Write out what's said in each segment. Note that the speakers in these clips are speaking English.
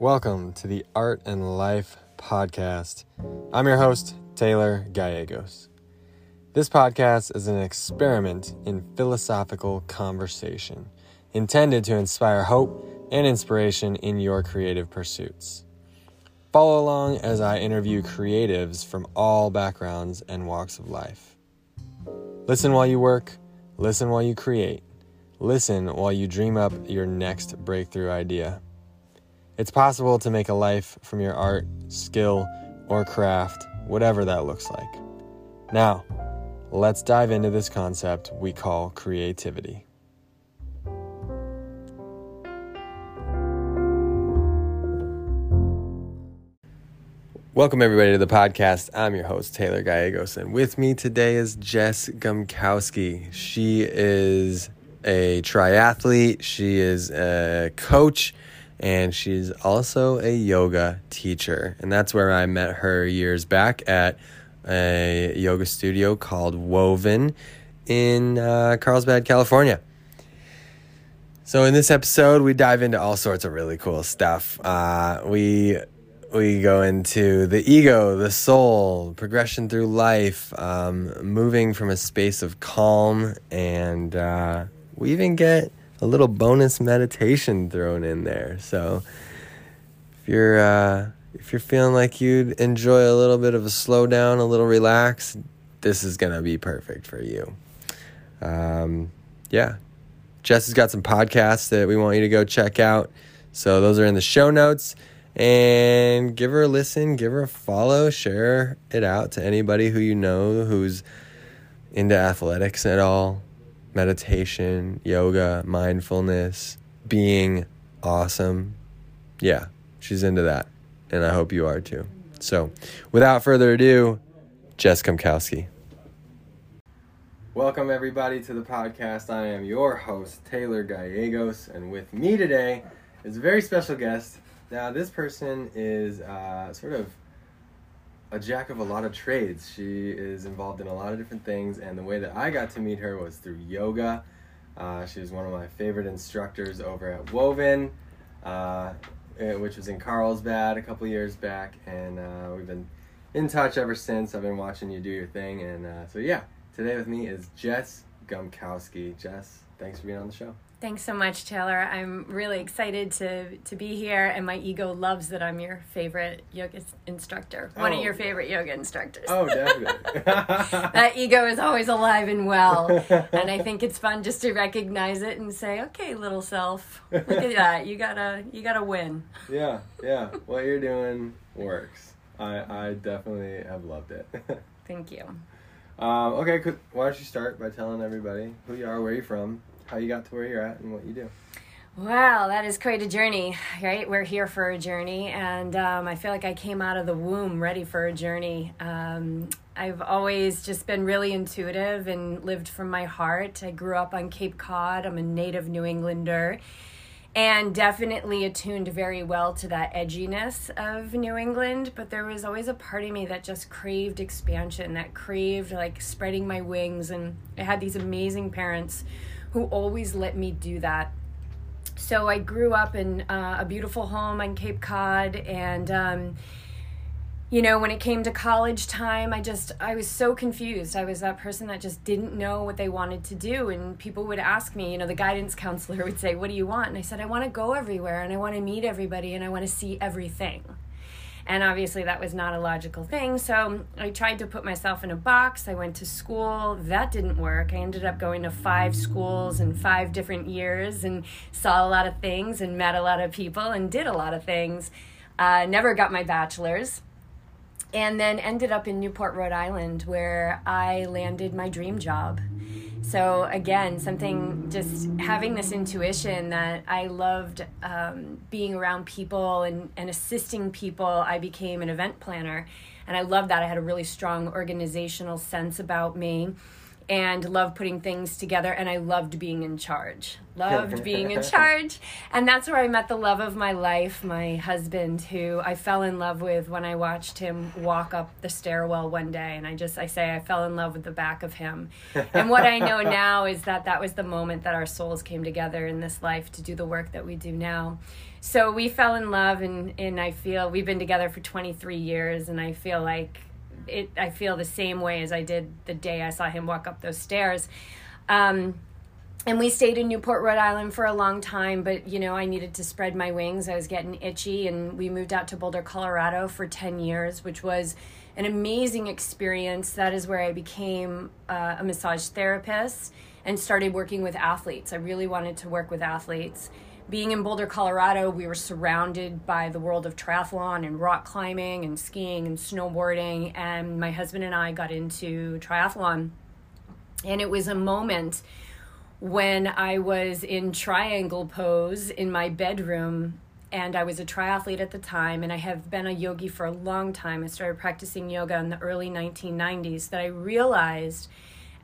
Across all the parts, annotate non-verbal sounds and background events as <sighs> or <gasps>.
Welcome to the Art and Life Podcast. I'm your host, Taylor Gallegos. This podcast is an experiment in philosophical conversation intended to inspire hope and inspiration in your creative pursuits. Follow along as I interview creatives from all backgrounds and walks of life. Listen while you work, listen while you create, listen while you dream up your next breakthrough idea. It's possible to make a life from your art, skill, or craft, whatever that looks like. Now, let's dive into this concept we call creativity. Welcome, everybody, to the podcast. I'm your host, Taylor Gallegos, and with me today is Jess Gumkowski. She is a triathlete, she is a coach, and she's also a yoga teacher. And that's where I met her years back at a yoga studio called Woven in uh, Carlsbad, California. So in this episode, we dive into all sorts of really cool stuff. Uh, we we go into the ego, the soul, progression through life, um, moving from a space of calm, and uh, we even get a little bonus meditation thrown in there. So if you're uh, if you're feeling like you'd enjoy a little bit of a slowdown, a little relax, this is gonna be perfect for you. Um, yeah, Jess has got some podcasts that we want you to go check out. So those are in the show notes and give her a listen, give her a follow, share it out to anybody who you know who's into athletics at all, meditation, yoga, mindfulness, being awesome. Yeah, she's into that, and I hope you are too. So, without further ado, Jess Gumkowski. Welcome, everybody, to the podcast. I am your host, Taylor Gallegos, and with me today is a very special guest. Now, this person is uh, sort of a jack of a lot of trades. She is involved in a lot of different things, and the way that I got to meet her was through yoga. Uh, she was one of my favorite instructors over at Woven, uh, eh, which was in Carlsbad a couple years back, and uh, we've been in touch ever since. I've been watching you do your thing, and uh, so yeah, today with me is Jess Gumkowski. Jess, thanks for being on the show. Thanks so much, Taylor. I'm really excited to, to be here, and my ego loves that I'm your favorite yoga instructor. One Oh. of your favorite yoga instructors. Oh, definitely. <laughs> <laughs> that ego is always alive and well, and I think it's fun just to recognize it and say, "Okay, little self, look at that. You gotta you gotta win." <laughs> yeah, yeah. What you're doing works. I, I definitely have loved it. Thank you. um, okay, could, why don't you start by telling everybody who you are, where you're from, how you got to where you're at, and what you do. Wow, that is quite a journey, right? We're here for a journey, and um, I feel like I came out of the womb ready for a journey. Um, I've always just been really intuitive and lived from my heart. I grew up on Cape Cod, I'm a native New Englander, and definitely attuned very well to that edginess of New England. But there was always a part of me that just craved expansion, that craved like spreading my wings, and I had these amazing parents who always let me do that so I grew up in uh, a beautiful home on Cape Cod, and um, you know, when it came to college time, I just I was so confused. I was that person that just didn't know what they wanted to do, and people would ask me. You know, the guidance <laughs> counselor would say, "What do you want?" And I said, "I want to go everywhere, and I want to meet everybody, and I want to see everything." And obviously, that was not a logical thing. So I tried to put myself in a box. I went to school. That didn't work. I ended up going to five schools in five different years and saw a lot of things and met a lot of people and did a lot of things. Uh, never got my bachelor's. And then ended up in Newport, Rhode Island, where I landed my dream job. So again, something just having this intuition that I loved um, being around people and, and assisting people. I became an event planner, and I loved that. I had a really strong organizational sense about me, and loved putting things together and I loved being in charge. Loved being in <laughs> charge. And that's where I met the love of my life, my husband who I fell in love with when I watched him walk up the stairwell one day and I just I say I fell in love with the back of him. And what I know <laughs> now is that that was the moment that our souls came together in this life to do the work that we do now. So we fell in love and and I feel we've been together for 23 years and I feel like it I feel the same way as I did the day I saw him walk up those stairs. Um, and we stayed in Newport, Rhode Island for a long time, but you know, I needed to spread my wings. I was getting itchy, and we moved out to Boulder, Colorado for 10 years, which was an amazing experience. That is where I became uh, a massage therapist and started working with athletes. I really wanted to work with athletes being in Boulder, Colorado, we were surrounded by the world of triathlon and rock climbing and skiing and snowboarding. And my husband and I got into triathlon. And it was a moment when I was in triangle pose in my bedroom. And I was a triathlete at the time, and I have been a yogi for a long time. I started practicing yoga in the early 1990s. That I realized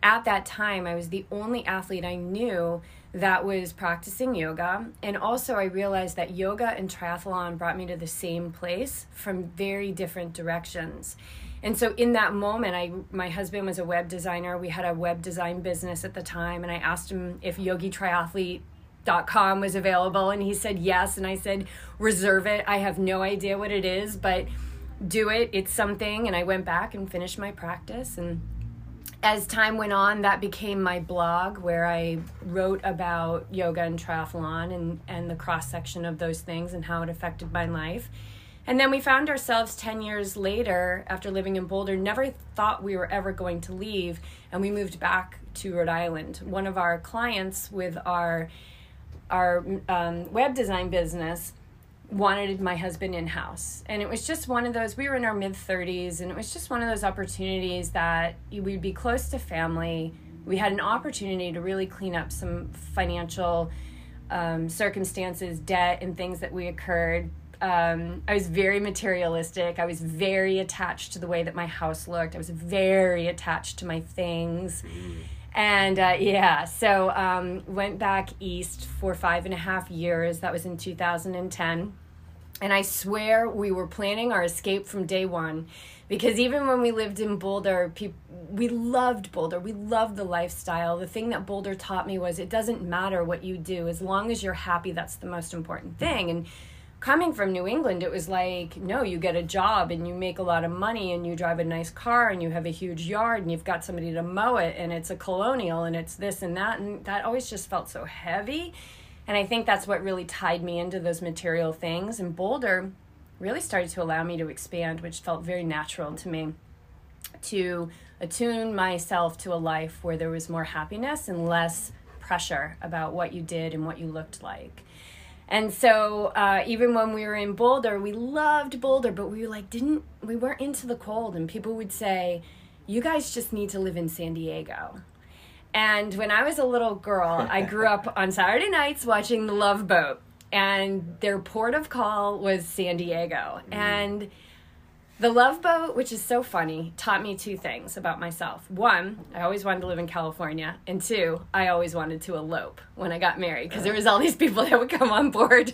at that time I was the only athlete I knew that was practicing yoga. And also, I realized that yoga and triathlon brought me to the same place from very different directions. And so, in that moment, I my husband was a web designer. We had a web design business at the time, and I asked him if Yogi Triathlete dot com was available and he said yes and i said reserve it i have no idea what it is but do it it's something and i went back and finished my practice and as time went on, that became my blog where I wrote about yoga and triathlon and, and the cross section of those things and how it affected my life. And then we found ourselves 10 years later, after living in Boulder, never thought we were ever going to leave. And we moved back to Rhode Island. One of our clients with our, our um, web design business wanted my husband in house. And it was just one of those, we were in our mid 30s, and it was just one of those opportunities that we'd be close to family. We had an opportunity to really clean up some financial um, circumstances, debt, and things that we occurred. Um, I was very materialistic. I was very attached to the way that my house looked. I was very attached to my things. Mm. And uh, yeah, so um, went back east for five and a half years. That was in 2010. And I swear we were planning our escape from day one because even when we lived in Boulder, pe- we loved Boulder. We loved the lifestyle. The thing that Boulder taught me was it doesn't matter what you do, as long as you're happy, that's the most important thing. And coming from New England, it was like, no, you get a job and you make a lot of money and you drive a nice car and you have a huge yard and you've got somebody to mow it and it's a colonial and it's this and that. And that always just felt so heavy. And I think that's what really tied me into those material things. And Boulder really started to allow me to expand, which felt very natural to me to attune myself to a life where there was more happiness and less pressure about what you did and what you looked like. And so uh, even when we were in Boulder, we loved Boulder, but we were like didn't we weren't into the cold, and people would say, "You guys just need to live in San Diego." And when I was a little girl, I grew up <laughs> on Saturday nights watching The Love Boat, and their port of call was San Diego, mm. and the Love Boat, which is so funny, taught me two things about myself. One, I always wanted to live in California, and two, I always wanted to elope when I got married because there was all these <laughs> people that would come on board.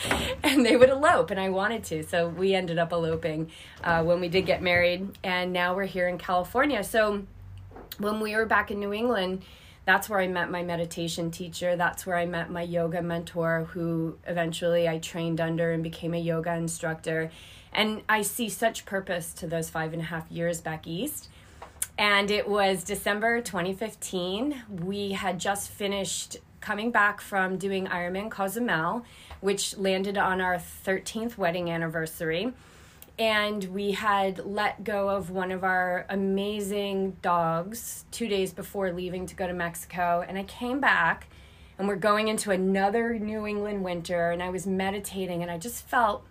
<laughs> and they would elope, and I wanted to. So we ended up eloping uh, when we did get married, and now we're here in California. So when we were back in New England, that's where I met my meditation teacher. That's where I met my yoga mentor, who eventually I trained under and became a yoga instructor. And I see such purpose to those five and a half years back east. And it was December 2015. We had just finished coming back from doing Ironman Cozumel, which landed on our 13th wedding anniversary. And we had let go of one of our amazing dogs two days before leaving to go to Mexico. And I came back, and we're going into another New England winter. And I was meditating, and I just felt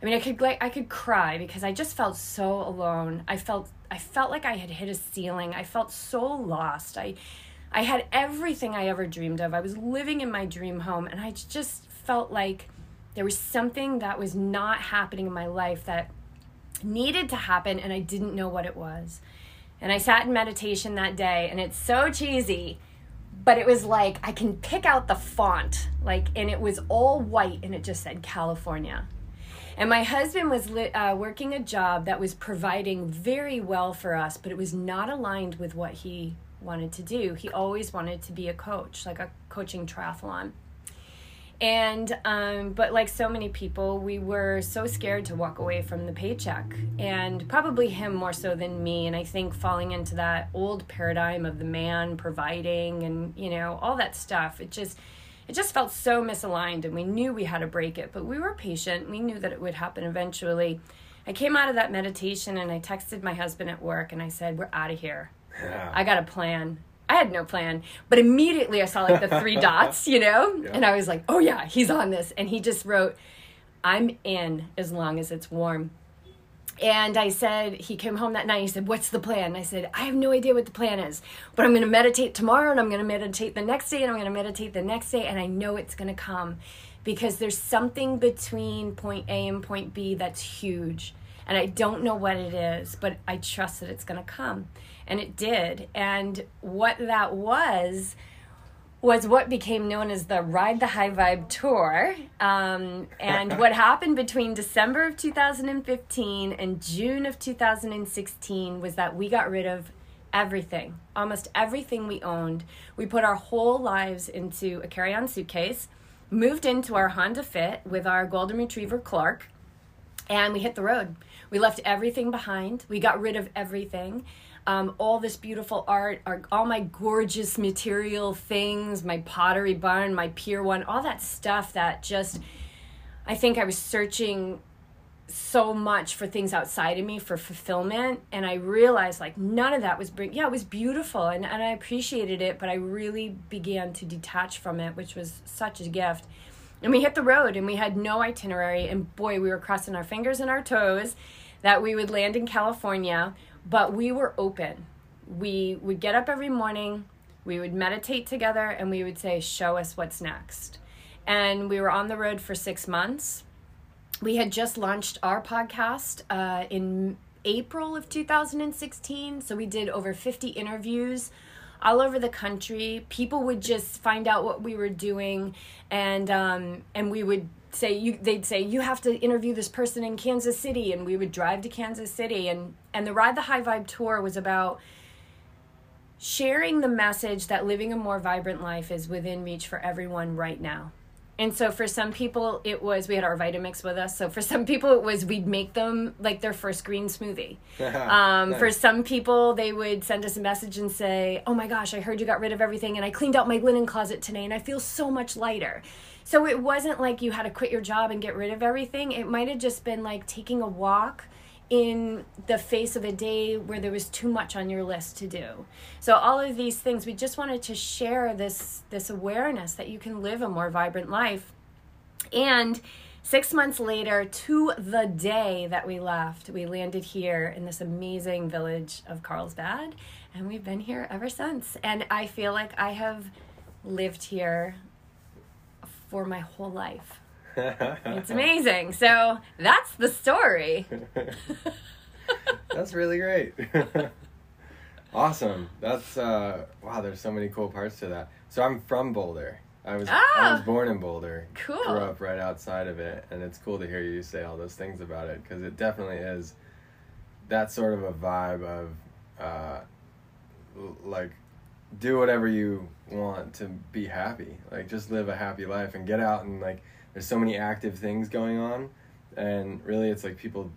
I mean, I could like I could cry because I just felt so alone. I felt I felt like I had hit a ceiling. I felt so lost. I I had everything I ever dreamed of. I was living in my dream home and I just felt like there was something that was not happening in my life that needed to happen and I didn't know what it was. And I sat in meditation that day, and it's so cheesy, but it was like I can pick out the font, like, and it was all white, and it just said California. And my husband was li- uh, working a job that was providing very well for us, but it was not aligned with what he wanted to do. He always wanted to be a coach, like a coaching triathlon and um, but like so many people we were so scared to walk away from the paycheck and probably him more so than me and i think falling into that old paradigm of the man providing and you know all that stuff it just it just felt so misaligned and we knew we had to break it but we were patient we knew that it would happen eventually i came out of that meditation and i texted my husband at work and i said we're out of here yeah. i got a plan I had no plan, but immediately I saw like the three <laughs> dots, you know, yeah. and I was like, oh yeah, he's on this. And he just wrote, I'm in as long as it's warm. And I said, he came home that night. He said, What's the plan? I said, I have no idea what the plan is, but I'm going to meditate tomorrow and I'm going to meditate the next day and I'm going to meditate the next day. And I know it's going to come because there's something between point A and point B that's huge. And I don't know what it is, but I trust that it's going to come and it did. And what that was was what became known as the Ride the High Vibe Tour. Um, and what <laughs> happened between December of 2015 and June of 2016 was that we got rid of everything, almost everything we owned. We put our whole lives into a carry on suitcase, moved into our Honda Fit with our Golden Retriever Clark, and we hit the road. We left everything behind, we got rid of everything um, all this beautiful art, all my gorgeous material things, my pottery barn, my Pier 1, all that stuff that just, I think I was searching so much for things outside of me for fulfillment. And i realized like none of that was bring yeah it was beautiful and, and i appreciated it but i really began to detach from it which was such a gift. And we hit the road and we had no itinerary and boy we were crossing our fingers and our toes that we would land in california but we were open. We would get up every morning, we would meditate together, and we would say, Show us what's next. And we were on the road for six months. We had just launched our podcast uh, in April of 2016. So we did over 50 interviews all over the country. People would just find out what we were doing, and um, and we would say you they'd say you have to interview this person in Kansas City and we would drive to Kansas City and and the ride the high vibe tour was about sharing the message that living a more vibrant life is within reach for everyone right now. And so for some people it was we had our Vitamix with us. So for some people it was we'd make them like their first green smoothie. <laughs> um, nice. For some people they would send us a message and say, "Oh my gosh, I heard you got rid of everything and I cleaned out my linen closet today and I feel so much lighter." So it wasn't like you had to quit your job and get rid of everything. It might have just been like taking a walk in the face of a day where there was too much on your list to do. So all of these things we just wanted to share this this awareness that you can live a more vibrant life. And 6 months later to the day that we left, we landed here in this amazing village of Carlsbad and we've been here ever since. And I feel like I have lived here for my whole life. <laughs> it's amazing. So that's the story. that's really great. <laughs> awesome. That's uh wow, there's so many cool parts to that. So I'm from Boulder. I was ah, I was born in Boulder. Cool. Grew up right outside of it, and it's cool to hear you say all those things about it because it definitely is that sort of a vibe of uh, like do whatever you want to be happy. Like just live a happy life and get out and like there's so many active things going on and really it's like people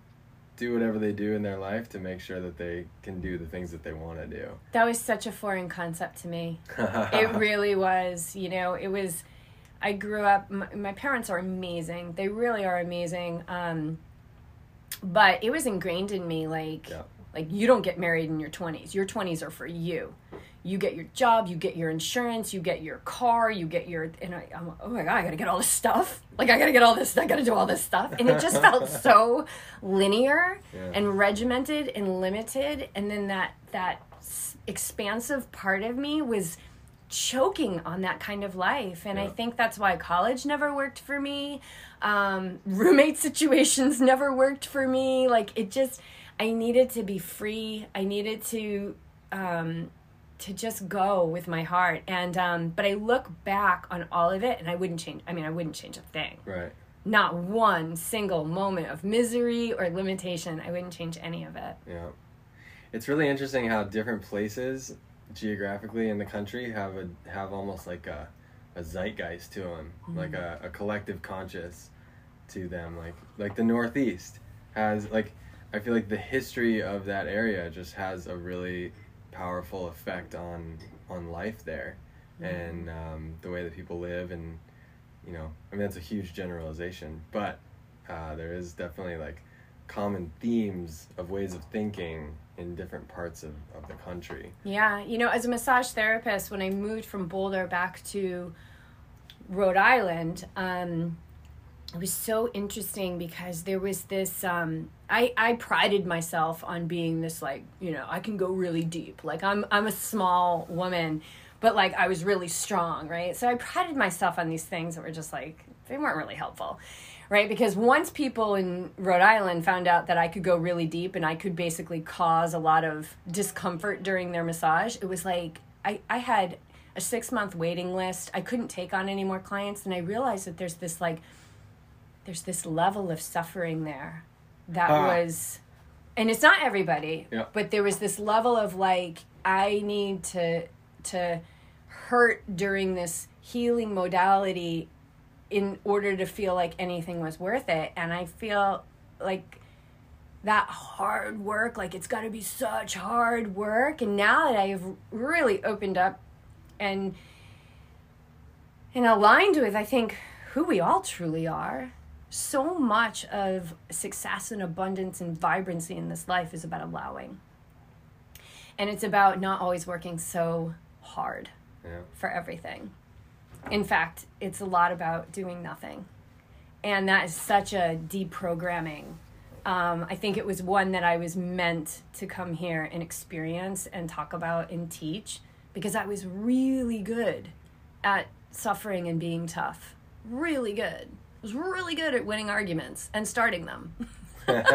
do whatever they do in their life to make sure that they can do the things that they want to do. That was such a foreign concept to me. it <laughs> really was, you know, it was I grew up my, my parents are amazing. They really are amazing. Um but it was ingrained in me like yeah. like you don't get married in your 20s. Your 20s are for you you get your job, you get your insurance, you get your car, you get your and I, am oh my god, I gotta get all this stuff. Like I gotta get all this, I gotta do all this stuff, and it just felt <laughs> so linear yeah. and regimented and limited. And then that that expansive part of me was choking on that kind of life, and yeah. I think that's why college never worked for me. Um, <laughs> roommate situations never worked for me. Like it just I needed to be free. I needed to um, to just go with my heart. And um, but I look back on all of it, and I wouldn't change. I mean, I wouldn't change a thing. Right. Not one single moment of misery or limitation. I wouldn't change any of it. Yeah. It's really interesting how different places geographically in the country have a have almost like a, a zeitgeist to them, mm-hmm. like a, a collective conscious to them. Like like the Northeast has like I feel like the history of that area just has a really powerful effect on on life there, mm-hmm. and um, the way that people live, and you know, I mean that's a huge generalization, but uh, there is definitely like common themes of ways of thinking in different parts of, of the country. Yeah, you know, as a massage therapist, when I moved from Boulder back to Rhode Island, um, it was so interesting because there was this um, I, I prided myself on being this like you know i can go really deep. Like i'm i'm a small woman but like i was really strong right? So i prided myself on these things that were just like they weren't really helpful right? Because once people in rhode island found out that i could go really deep and i could basically cause a lot of discomfort during their massage it was like i, I had a six month waiting list. I couldn't take on any more clients. And i realized that there's this like there's this level of suffering there that uh, was and it's not everybody yeah. but there was this level of like i need to to hurt during this healing modality in order to feel like anything was worth it. And i feel like that hard work like it's got to be such hard work. And now that i've really opened up and and aligned with i think who we all truly are so much of success and abundance and vibrancy in this life is about allowing. And it's about not always working so hard yeah. for everything. In fact, it's a lot about doing nothing. And that is such a deprogramming. Um, I think it was one that I was meant to come here and experience and talk about and teach because I was really good at suffering and being tough. Really good was really good at winning arguments and starting them. <laughs> and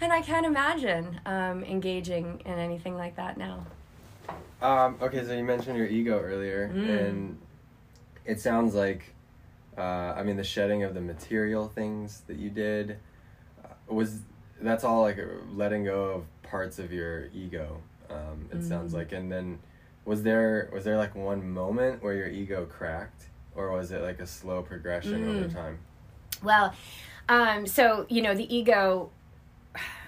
I can't imagine um, engaging in anything like that now. Um, okay, so you mentioned your ego earlier, mm. and it sounds like, uh, I mean, the shedding of the material things that you did uh, was that's all like letting go of parts of your ego. Um, it mm. sounds like, and then was there was there like one moment where your ego cracked? Or was it like a slow progression mm. over time? Well, um, so you know the ego.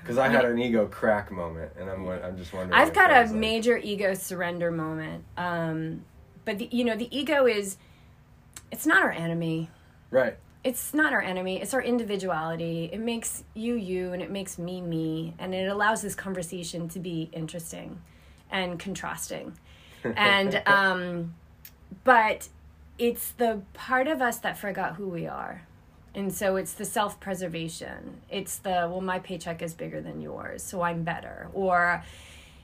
Because I had an ego crack moment, and I'm I'm just wondering. I've got a like... major ego surrender moment, um, but the, you know the ego is, it's not our enemy. Right. It's not our enemy. It's our individuality. It makes you you, and it makes me me, and it allows this conversation to be interesting, and contrasting, <laughs> and um, but it's the part of us that forgot who we are. And so it's the self preservation. It's the, well, my paycheck is bigger than yours, so I'm better. Or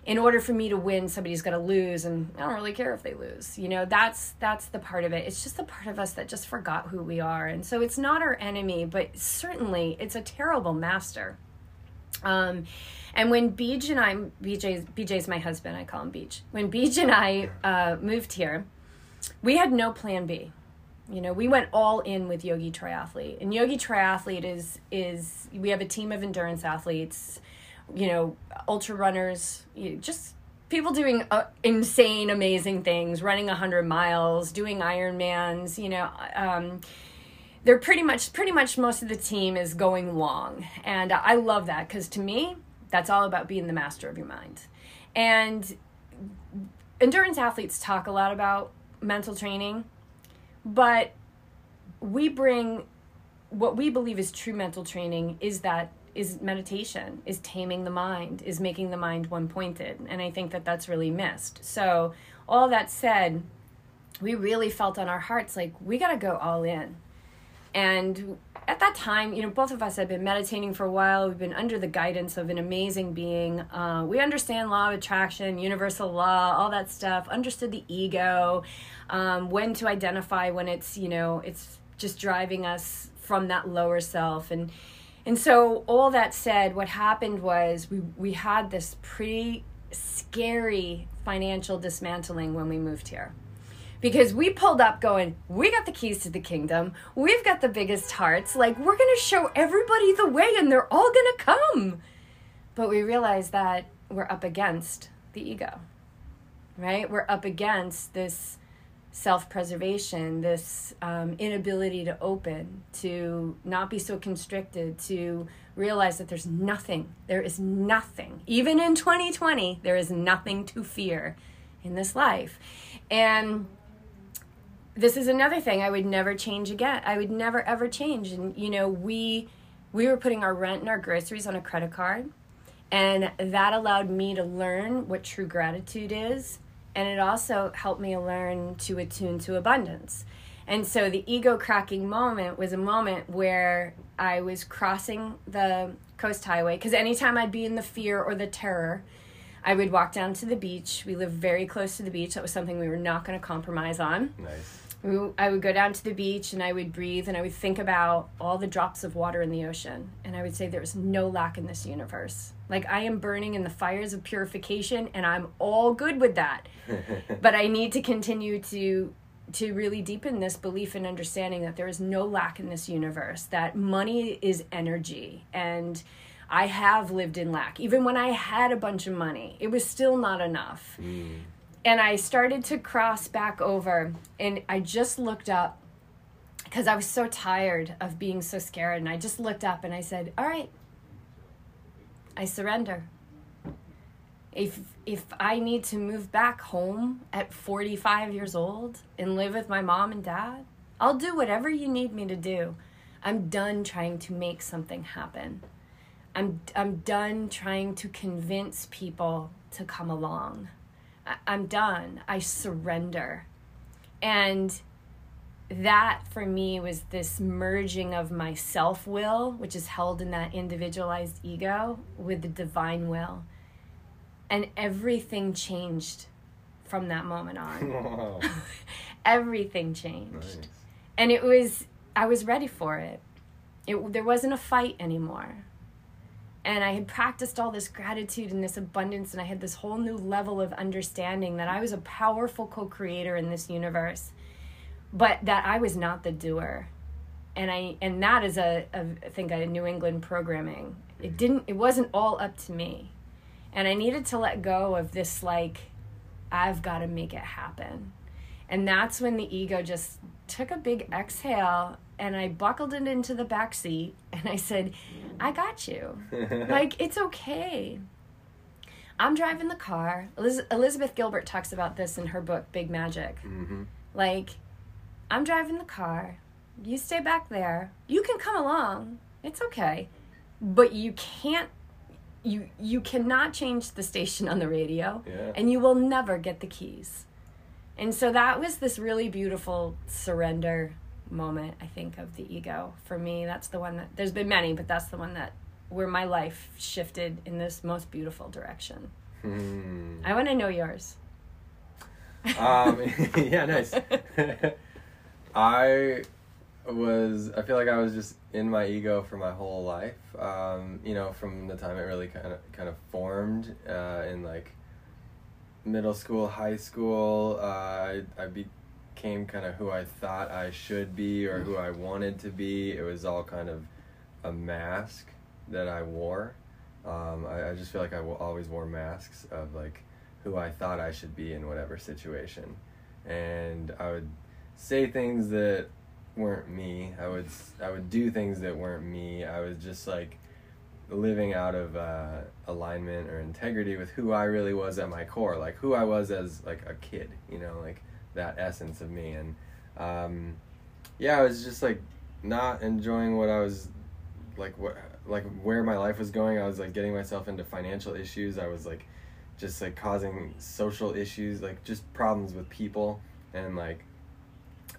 in order for me to win, somebody's got to lose, and I don't really care if they lose. You know, that's that's the part of it. It's just the part of us that just forgot who we are. And so it's not our enemy, but certainly it's a terrible master. Um, and when Beej and I, BJ's, BJ's my husband, I call him Beej. When Beej and I uh, moved here, we had no plan B. You know, we went all in with Yogi Triathlete. And Yogi Triathlete is is we have a team of endurance athletes, you know, ultra runners, you know, just people doing uh, insane amazing things, running 100 miles, doing Ironmans, you know, um, they're pretty much pretty much most of the team is going long. And I love that cuz to me, that's all about being the master of your mind. And endurance athletes talk a lot about mental training, but we bring what we believe is true mental training is that is meditation is taming the mind is making the mind one pointed and i think that that's really missed. So all that said we really felt on our hearts like we got to go all in and at that time, you know, both of us had been meditating for a while. We've been under the guidance of an amazing being. Uh, we understand law of attraction, universal law, all that stuff. Understood the ego, um, when to identify when it's you know it's just driving us from that lower self and And so, all that said, what happened was we, we had this pretty scary financial dismantling when we moved here. Because we pulled up going, we got the keys to the kingdom. We've got the biggest hearts. Like, we're going to show everybody the way and they're all going to come. But we realized that we're up against the ego, right? We're up against this self preservation, this um, inability to open, to not be so constricted, to realize that there's nothing, there is nothing, even in 2020, there is nothing to fear in this life. And this is another thing I would never change again. I would never ever change. And you know, we we were putting our rent and our groceries on a credit card, and that allowed me to learn what true gratitude is and it also helped me learn to attune to abundance. And so the ego cracking moment was a moment where I was crossing the coast highway because anytime I'd be in the fear or the terror, I would walk down to the beach. We live very close to the beach. That was something we were not going to compromise on. Nice. I would go down to the beach and I would breathe and I would think about all the drops of water in the ocean. And I would say, There is no lack in this universe. Like I am burning in the fires of purification and I'm all good with that. <laughs> but I need to continue to to really deepen this belief and understanding that there is no lack in this universe, that money is energy. And I have lived in lack. Even when I had a bunch of money, it was still not enough. Mm and I started to cross back over, and I just looked up because I was so tired of being so scared. And I just looked up and I said, All right, I surrender. If, if I need to move back home at 45 years old and live with my mom and dad, I'll do whatever you need me to do. I'm done trying to make something happen. I'm, I'm done trying to convince people to come along. I'm done. I surrender. And that for me was this merging of my self will, which is held in that individualized ego, with the divine will. And everything changed from that moment on. <laughs> <laughs> everything changed. Nice. And it was, I was ready for it. it. There wasn't a fight anymore and I had practiced all this gratitude and this abundance, and I had this whole new level of understanding that I was a powerful co creator in this universe, but that I was not the doer. And I and that is a, a I think a New England programming. It didn't it wasn't all up to me. And I needed to let go of this like I've got to make it happen. And that's when the ego just took a big exhale and I buckled it into the back seat <laughs> and I said, I got you. <laughs> like, it's okay. I'm driving the car. Eliz- Elizabeth Gilbert talks about this in her book, Big Magic. Mm-hmm. Like, I'm driving the car. You stay back there. You can come along. It's okay. But you can't you you cannot change the station on the radio yeah. and you will never get the keys. And so that was this really beautiful surrender moment I think of the ego. For me, that's the one that there's been many, but that's the one that where my life shifted in this most beautiful direction. Hmm. I want to know yours. um, <laughs> <laughs> yeah, nice. <laughs> I was I feel like I was just in my ego for my whole life. Um, you know, from the time it really kind of kind of formed uh, in like middle school, high school. Uh, I I be, became kind of who I thought I should be or who I wanted to be. It was all kind of a mask that I wore. Um, I, I just feel like I always wore masks of like who I thought I should be in whatever situation. And I would say things that weren't me. I would I would do things that weren't me. I was just like living out of uh, alignment or integrity with who I really was at my core, like who I was as like a kid. You know, like that essence of me. And um, yeah i was just like not enjoying what i was like what like where my life was going. I was like getting myself into financial issues. I was like just like causing social issues like just problems with people. And like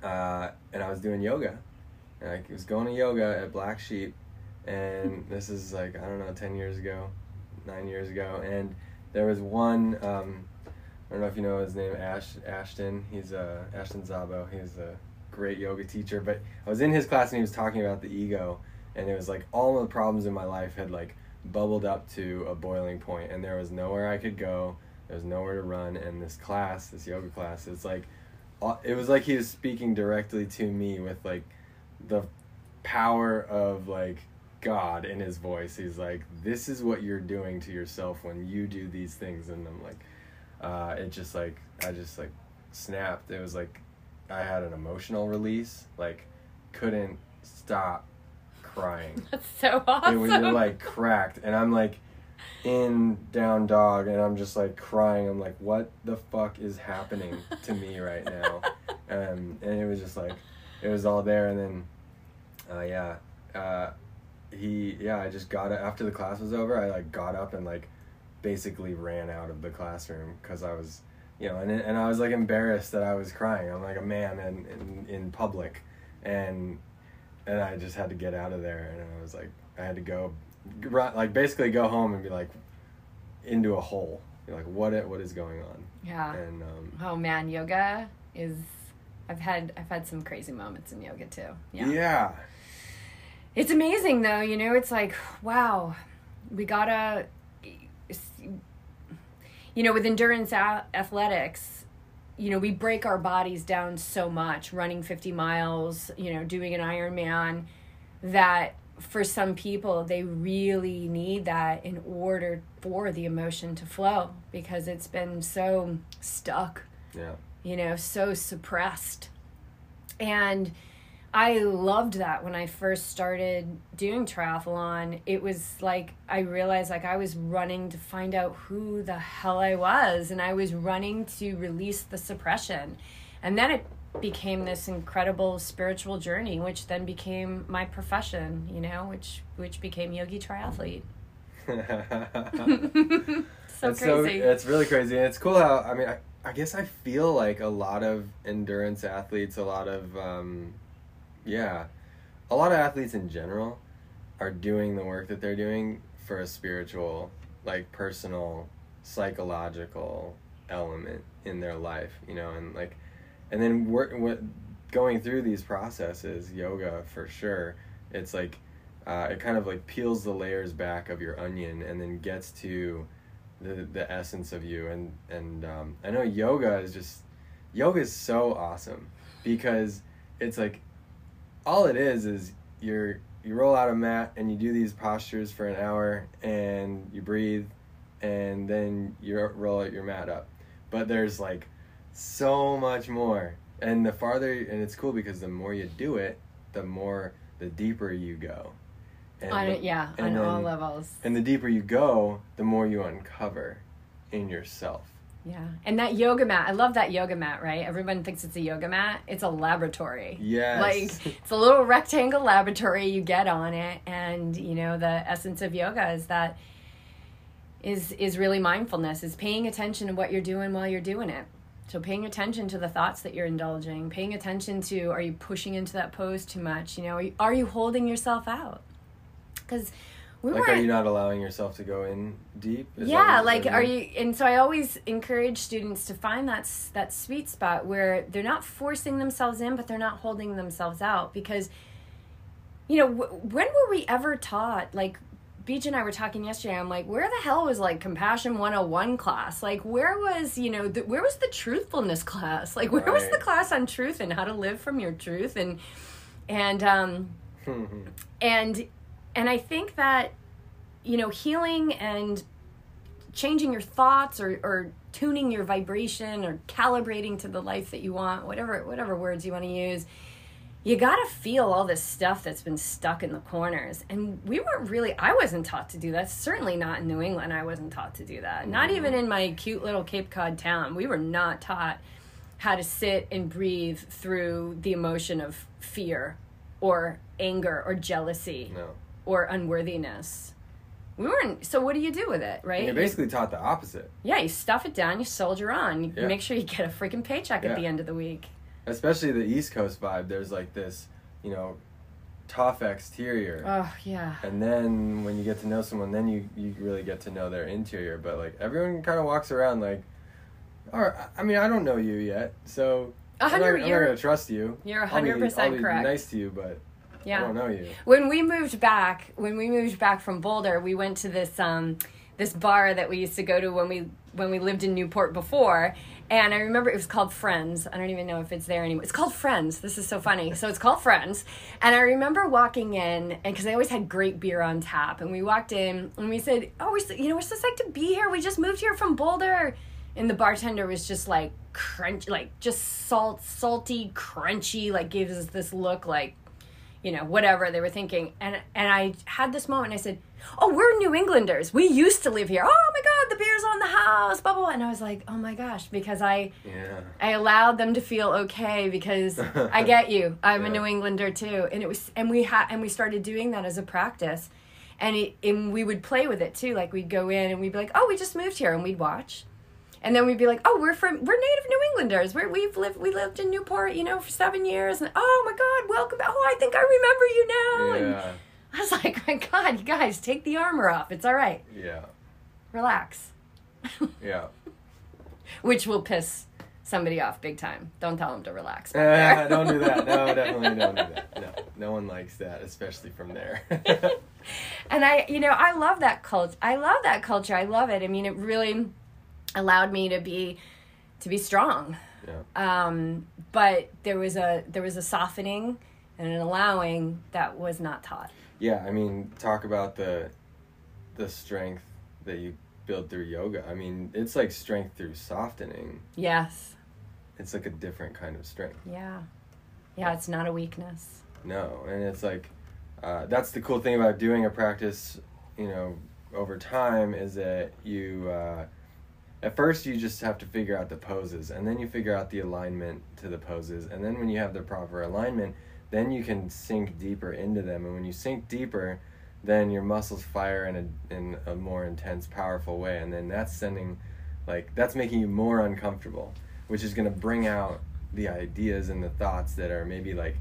uh, and i was doing yoga. And i was going to yoga at black sheep. And <laughs> this is like i don't know 10 years ago 9 years ago. And there was one um, I don't know if you know his name, Ash Ashton. He's uh, Ashton Zabo. He's a great yoga teacher. But I was in his class and he was talking about the ego, and it was like all the problems in my life had like bubbled up to a boiling point and there was nowhere I could go there was nowhere to run and this class this yoga class it's like uh, it was like he was speaking directly to me with like the power of like God in his voice he's like this is what you're doing to yourself when you do these things and I'm like uh, it just like I just like snapped it was like I had an emotional release like couldn't stop crying. <laughs> That's so awesome. It was like cracked, and I'm like in down dog, and I'm just like crying. I'm like, what the fuck is happening to me <laughs> right now? Um, and it was just like, it was all there, and then, uh, yeah, uh, he, yeah, I just got it after the class was over. I like got up and like basically ran out of the classroom because I was, you know, and and I was like embarrassed that I was crying. I'm like a man in in, in public, and and I just had to get out of there. And I was like, I had to go, like basically go home and be like, into a hole. Be like, what it, what is going on? Yeah. And um, oh man, yoga is. I've had I've had some crazy moments in yoga too. Yeah. yeah, It's amazing though, you know, it's like, wow, we gotta, you know, with endurance a- athletics, you know, we break our bodies down so much, running 50 miles, you know, doing an Ironman, that for some people, they really need that in order for the emotion to flow because it's been so stuck yeah, you know, so suppressed. And I loved that when I first started doing triathlon. It was like I realized like I was running to find out who the hell I was and I was running to release the suppression. And then it became this incredible spiritual journey which then became my profession, you know, which which became yogi triathlete. <laughs> <laughs> so it's so crazy. it's really crazy, and it's cool how I mean I, I guess I feel like a lot of endurance athletes, a lot of um, yeah, a lot of athletes in general are doing the work that they're doing for a spiritual, like personal, psychological element in their life, you know, and like, and then work what going through these processes, yoga for sure. It's like uh, it kind of like peels the layers back of your onion and then gets to the the essence of you and and um, I know yoga is just yoga is so awesome because it's like all it is is you're you roll out a mat and you do these postures for an hour and you breathe and then you roll out your mat up but there's like so much more and the farther and it's cool because the more you do it the more the deeper you go and on the- yeah, on and all levels. and the deeper you go, the more you uncover in yourself. Yeah. And that yoga mat, I love that yoga mat, right? Everyone thinks it's a yoga mat. It's a laboratory. Yes. Like it's a little rectangle laboratory you get on it and you know the essence of yoga is that is is really mindfulness, is paying attention to what you're doing while you're doing it. So paying attention to the thoughts that you're indulging, paying attention to are you pushing into that pose too much, you know, are you, are you holding yourself out? Cuz we like, are you not allowing yourself to go in deep? Is yeah like are you and so i always encourage students to find that that sweet spot where they're not forcing themselves in but they're not holding themselves out because you know w- when were we ever taught like Beej and I were talking yesterday. I'm like, where the hell was like compassion 101 class? Like, where was, you know, the, where was the truthfulness class? Like, where was the class on truth and how to live from your truth? And, and, um, <laughs> and and i think that you know healing and changing your thoughts or, or tuning your vibration or calibrating to the life that you want whatever whatever words you want to use you got to feel all this stuff that's been stuck in the corners. And we weren't really i wasn't taught to do that certainly not in new england i wasn't taught to do that. Not mm-hmm. even in my cute little cape cod town. We were not taught how to sit and breathe through the emotion of fear or anger or jealousy. No. Or unworthiness. We weren't. So what do you do with it, right? You're basically taught the opposite, yeah, you stuff it down, you soldier on, you Yeah. make sure you get a freaking paycheck at the end of the week. especially the East Coast vibe. There's like this, you know, tough exterior. Oh yeah, and then when you get to know someone, then you, you really get to know their interior. But like everyone kind of walks around like, all right, I mean, I don't know you yet, so I'm not. I'm not gonna trust you. you're a I'll be- hundred percent correct. Nice to you, but Yeah. I don't know you. When we moved back, when we moved back from Boulder, we went to this um, this bar that we used to go to when we when we lived in Newport before. And I remember it was called Friends. I don't even know if it's there anymore. It's called Friends. This is so funny. So it's called Friends. And I remember walking in, and because they always had great beer on tap. And we walked in, and we said, "Oh, we're so, you know we're so psyched to be here. We just moved here from Boulder." And the bartender was just like crunch, like just salt, salty, crunchy. Like gives us this look, like you know whatever they were thinking. And and I had this moment. I said oh, we're New Englanders. We used to live here. Oh my God, the beer's on the house, blah, blah, blah. And I was like, oh my gosh, because I, Yeah. I allowed them to feel okay because <laughs> I get you. I'm a New Englander too. And it was, and we had, and we started doing that as a practice. And it, and we would play with it too. Like we'd go in and we'd be like, oh, we just moved here and we'd watch. And then we'd be like, "Oh, we're from we're native New Englanders. We're, we've lived we lived in Newport, you know, for seven years. And oh my God, welcome! Oh, I think I remember you now." And <laughs> I was like, my God, you guys, take the armor off. It's all right. Yeah. Relax. <laughs> Yeah. Which will piss somebody off big time. Don't tell them to relax. <laughs> back Eh, don't do that. No, definitely don't do that. No, no one likes that, especially from there. and I, you know, I love that culture. I love that culture. I love it. I mean, it really allowed me to be, to be strong. yeah. Um, but there was a there was a softening and an allowing that was not taught. Yeah, I mean, talk about the the strength that you build through yoga. I mean, it's like strength through softening. Yes. It's like a different kind of strength. Yeah. Yeah. It's not a weakness. No, and it's like uh, that's the cool thing about doing a practice, you know, over time is that you uh, at first you just have to figure out the poses, and then you figure out the alignment to the poses, and then when you have the proper alignment, then you can sink deeper into them, and when you sink deeper, then your muscles fire in a in a more intense, powerful way, and then that's sending, like that's making you more uncomfortable, which is going to bring out the ideas and the thoughts that are maybe like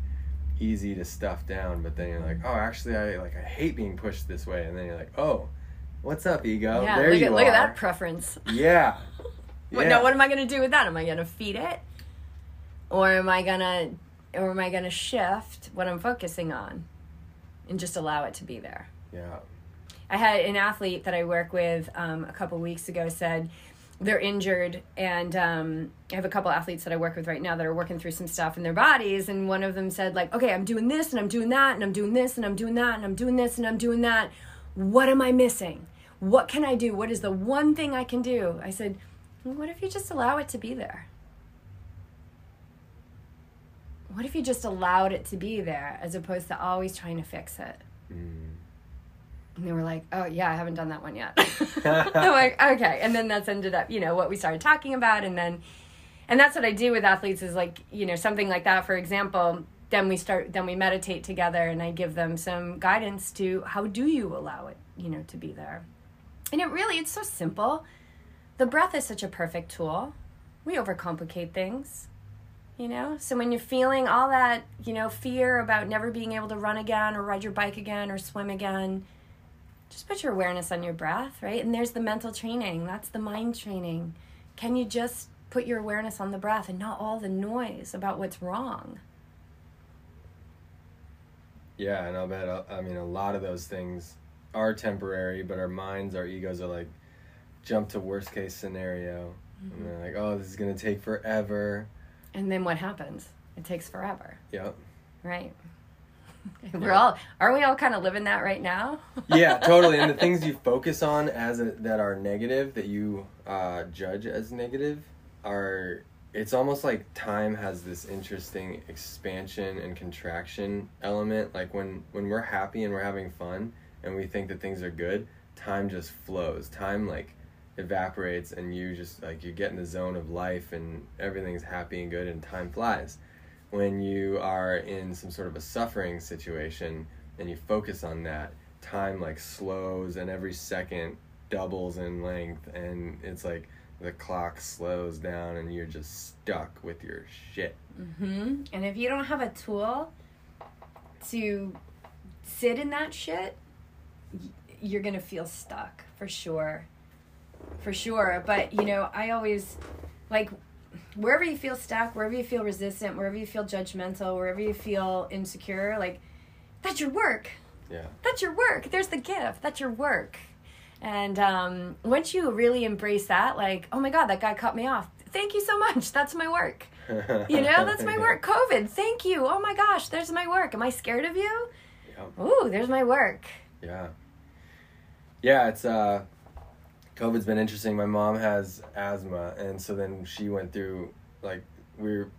easy to stuff down, but then you're like, oh, actually, I like I hate being pushed this way, and then you're like, oh, what's up, ego? yeah. there look you at are. look at that preference. <laughs> Yeah. What, Yeah. no, what am I going to do with that? Am I going to feed it, or am I going to, or am I going to shift what I'm focusing on, and just allow it to be there? Yeah. I had an athlete that I work with um, a couple weeks ago said they're injured, and um, I have a couple athletes that I work with right now that are working through some stuff in their bodies, and one of them said like, "Okay, I'm doing this, and I'm doing that, and I'm doing this, and I'm doing that, and I'm doing this, and I'm doing that. What am I missing? What can I do? What is the one thing I can do?" I said, "What if you just allow it to be there?" What if you just allowed it to be there as opposed to always trying to fix it? Mm. And they were like, "Oh yeah, I haven't done that one yet." <laughs> I'm like, "Okay." And then that's ended up, you know, what we started talking about, and then, and that's what I do with athletes is like, you know, something like that. For example, then we start, then we meditate together, and I give them some guidance to how do you allow it, you know, to be there. And it really, it's so simple. The breath is such a perfect tool. We overcomplicate things you know so when you're feeling all that you know fear about never being able to run again or ride your bike again or swim again just put your awareness on your breath right and there's the mental training that's the mind training can you just put your awareness on the breath and not all the noise about what's wrong Yeah, and I'll bet. I mean, a lot of those things are temporary, but our minds, our egos are like, jump to worst case scenario, and they're like, oh, this is gonna take forever. and then what happens it takes forever Yep. right <laughs> we're all aren't we all kind of living that right now <laughs> yeah, totally. And the things you focus on as a, that are negative, that you uh, judge as negative, are it's almost like time has this interesting expansion and contraction element. Like when when we're happy and we're having fun and we think that things are good, time just flows. Time like evaporates and you just like you get in the zone of life and everything's happy and good and time flies. When you are in some sort of a suffering situation and you focus on that, time like slows and every second doubles in length and it's like the clock slows down and you're just stuck with your shit. hmm And if you don't have a tool to sit in that shit, you're gonna feel stuck for sure. For sure. But you know, I always like wherever you feel stuck, wherever you feel resistant, wherever you feel judgmental, wherever you feel insecure, like that's your work. Yeah. That's your work. There's the gift. That's your work. And um, once you really embrace that, like, oh my God, that guy cut me off. Thank you so much. That's my work. <laughs> You know, that's my work. COVID. Thank you. Oh my gosh, there's my work. Am I scared of you? Yeah. Ooh, there's my work. Yeah. Yeah, it's uh COVID's been interesting. My mom has asthma and so then she went through like we are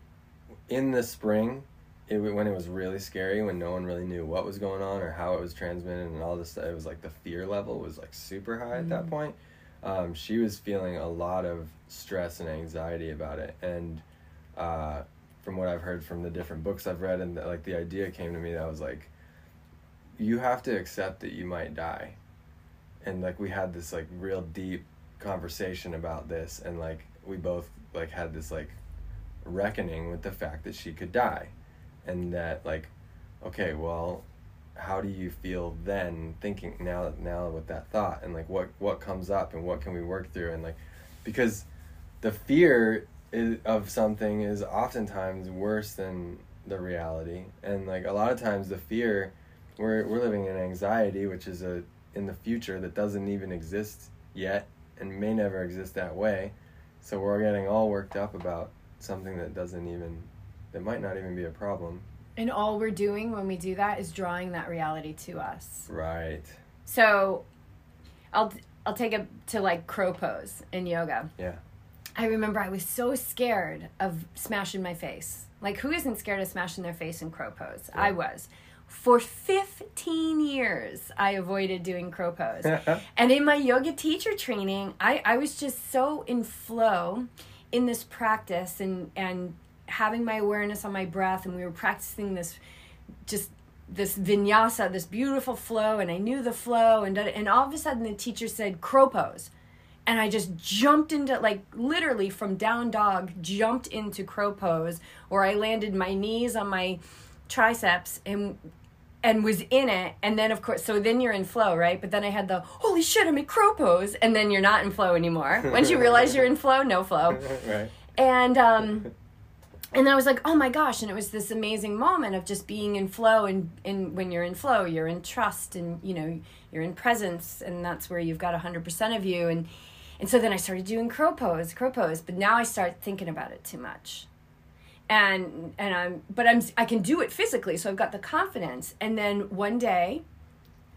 in the spring it when it was really scary when no one really knew what was going on or how it was transmitted and all this stuff it was like the fear level was like super high at that point um, she was feeling a lot of stress and anxiety about it and uh, from what i've heard from the different books i've read and the, like the idea came to me that was like you have to accept that you might die. And like we had this like real deep conversation about this and like we both like had this like reckoning with the fact that she could die. And that like okay well how do you feel then thinking now now with that thought? And like what what comes up and what can we work through? And like because the fear is, of something is oftentimes worse than the reality. And like a lot of times the fear we're we're living in anxiety which is a in the future that doesn't even exist yet and may never exist that way so we're getting all worked up about something that doesn't even that might not even be a problem And all we're doing when we do that is drawing that reality to us. right So I'll I'll take it to like crow pose in yoga. yeah I remember I was so scared of smashing my face. Like who isn't scared of smashing their face in crow pose? I was. For 15 years I avoided doing crow pose. <laughs> and in my yoga teacher training, I, I was just so in flow in this practice and and having my awareness on my breath and we were practicing this just this vinyasa, this beautiful flow, and I knew the flow, and and all of a sudden the teacher said crow pose, and I just jumped into like literally from down dog jumped into crow pose, where I landed my knees on my triceps and and was in it, and then of course, so then you're in flow, right? But then I had the holy shit, I'm in crow pose, and then you're not in flow anymore. <laughs> Once you realize you're in flow, no flow <laughs> right and um and I was like, oh my gosh! And it was this amazing moment of just being in flow, and, and when you're in flow, you're in trust, and you know you're in presence, and that's where you've got hundred percent of you. And and so then I started doing crow pose, crow pose, but now I start thinking about it too much, and and I'm but I'm I can do it physically, so I've got the confidence. And then one day,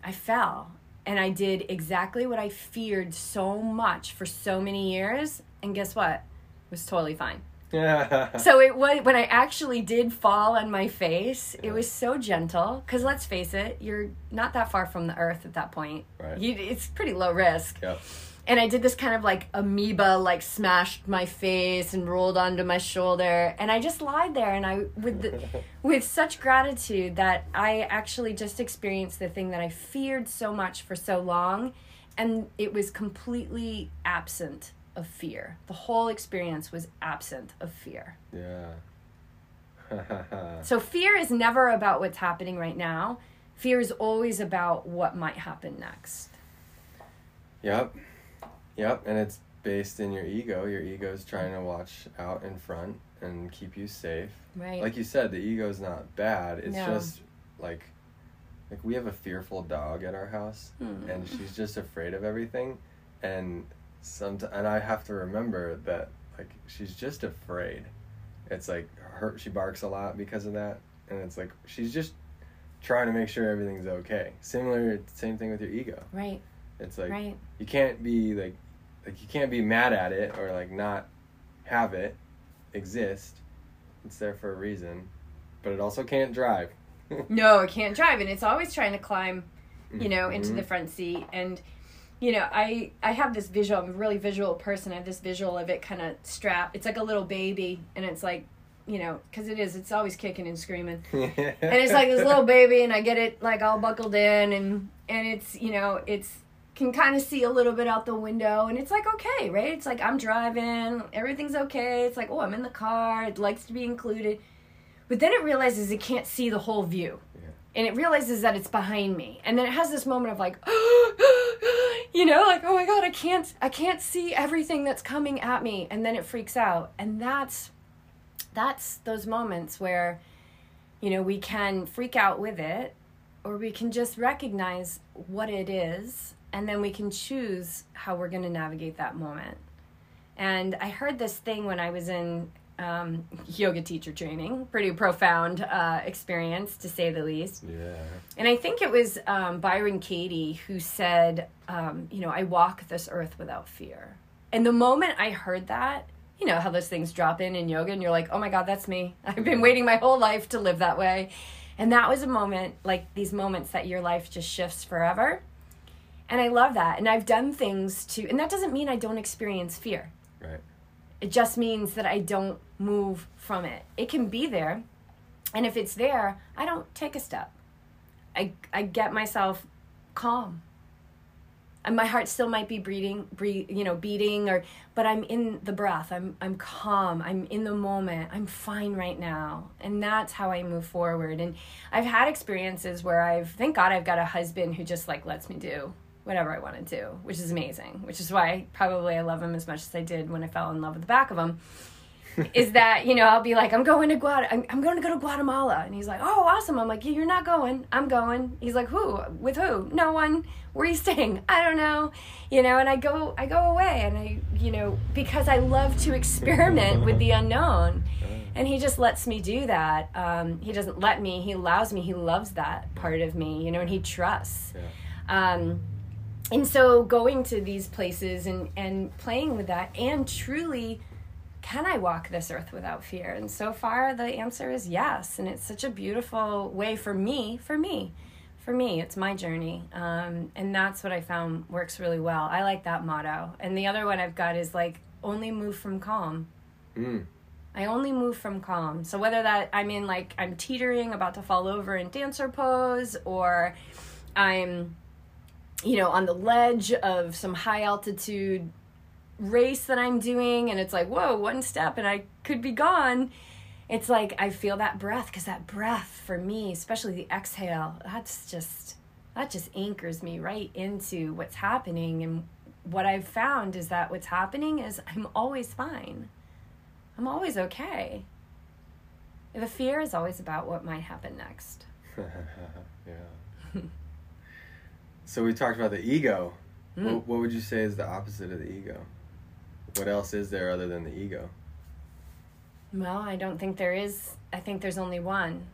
I fell, and I did exactly what I feared so much for so many years, and guess what? It was totally fine. yeah So it was when I actually did fall on my face. It was so gentle because let's face it, you're not that far from the earth at that point. Right. You, it's pretty low risk. yep And I did this kind of like amoeba, like smashed my face and rolled onto my shoulder, and I just lied there, and I with the, <laughs> with such gratitude that I actually just experienced the thing that I feared so much for so long, and it was completely absent of fear. The whole experience was absent of fear. yeah <laughs> So fear is never about what's happening right now. Fear is always about what might happen next. Yep. Yep. And it's based in your ego. Your ego's trying to watch out in front and keep you safe. Right. Like you said, the ego's not bad. It's No. just like like we have a fearful dog at our house Hmm. and she's just afraid of everything and some and I have to remember that like she's just afraid. It's like her she barks a lot because of that and it's like she's just trying to make sure everything's okay. Similar same thing with your ego. right. It's like right. you can't be like like you can't be mad at it or like not have it exist. It's there for a reason, but it also can't drive. <laughs> No, it can't drive, and it's always trying to climb, you know, into Mhm. the front seat. And you know, I I have this visual. I'm a really visual person. I have this visual of it kind of strapped. It's like a little baby, and it's like, you know, because it is. It's always kicking and screaming. <laughs> and it's like this little baby and i get it like all buckled in and and it's you know it's can kind of see a little bit out the window and it's like okay right? It's like i'm driving everything's okay. It's like oh i'm in the car it likes to be included. But then it realizes it can't see the whole view. Yeah. and it realizes that it's behind me. And then it has this moment of like <gasps> you know like oh my god i can't i can't see everything that's coming at me. And then it freaks out. And that's that's those moments where you know we can freak out with it or we can just recognize what it is and then we can choose how we're going to navigate that moment. And I heard this thing when I was in um, yoga teacher training, pretty profound uh, experience to say the least. Yeah. And I think it was um, Byron Katie who said, um, you know, I walk this earth without fear. And the moment I heard that, you know how those things drop in in yoga and you're like, oh my God, that's me. I've been waiting my whole life to live that way. And that was a moment, like these moments that your life just shifts forever. And I love that. And I've done things to, and that doesn't mean I don't experience fear. Right. It just means that I don't move from it. It can be there. And if it's there, I don't take a step. I, I get myself calm. And my heart still might be beating, breathe, you know, beating, or but I'm in the breath. I'm I'm calm. I'm in the moment. I'm fine right now, and that's how I move forward. And I've had experiences where I've thank God I've got a husband who just like lets me do whatever I want to do, which is amazing. Which is why probably I love him as much as I did when I fell in love with the back of him. <laughs> is that you know I'll be like I'm going to Guad I'm, I'm going to go to Guatemala. And he's like oh awesome. I'm like yeah, you're not going. I'm going. He's like who? With who? No one. Where are you staying? I don't know. You know and I go I go away and I you know because I love to experiment with the unknown. And he just lets me do that um, he doesn't let me he allows me he loves that part of me you know and he trusts. Yeah. um, and so going to these places and and playing with that and truly can i walk this earth without fear? And so far the answer is yes. And it's such a beautiful way for me for me for me. It's my journey. Um, and that's what i found works really well. I like that motto. And the other one i've got is like only move from calm. Mm. I only move from calm. So whether that I'm in like I'm teetering about to fall over in dancer pose or I'm you know on the ledge of some high altitude race that I'm doing and it's like whoa one step and I could be gone it's like I feel that breath cuz that breath for me especially the exhale that's just that just anchors me right into what's happening and what I've found is that what's happening is I'm always fine. I'm always okay. The fear is always about what might happen next. <laughs> yeah. <laughs> so we talked about the ego. Mm. What, what would you say is the opposite of the ego? What else is there other than the ego? Well, I don't think there is. I think there's only one.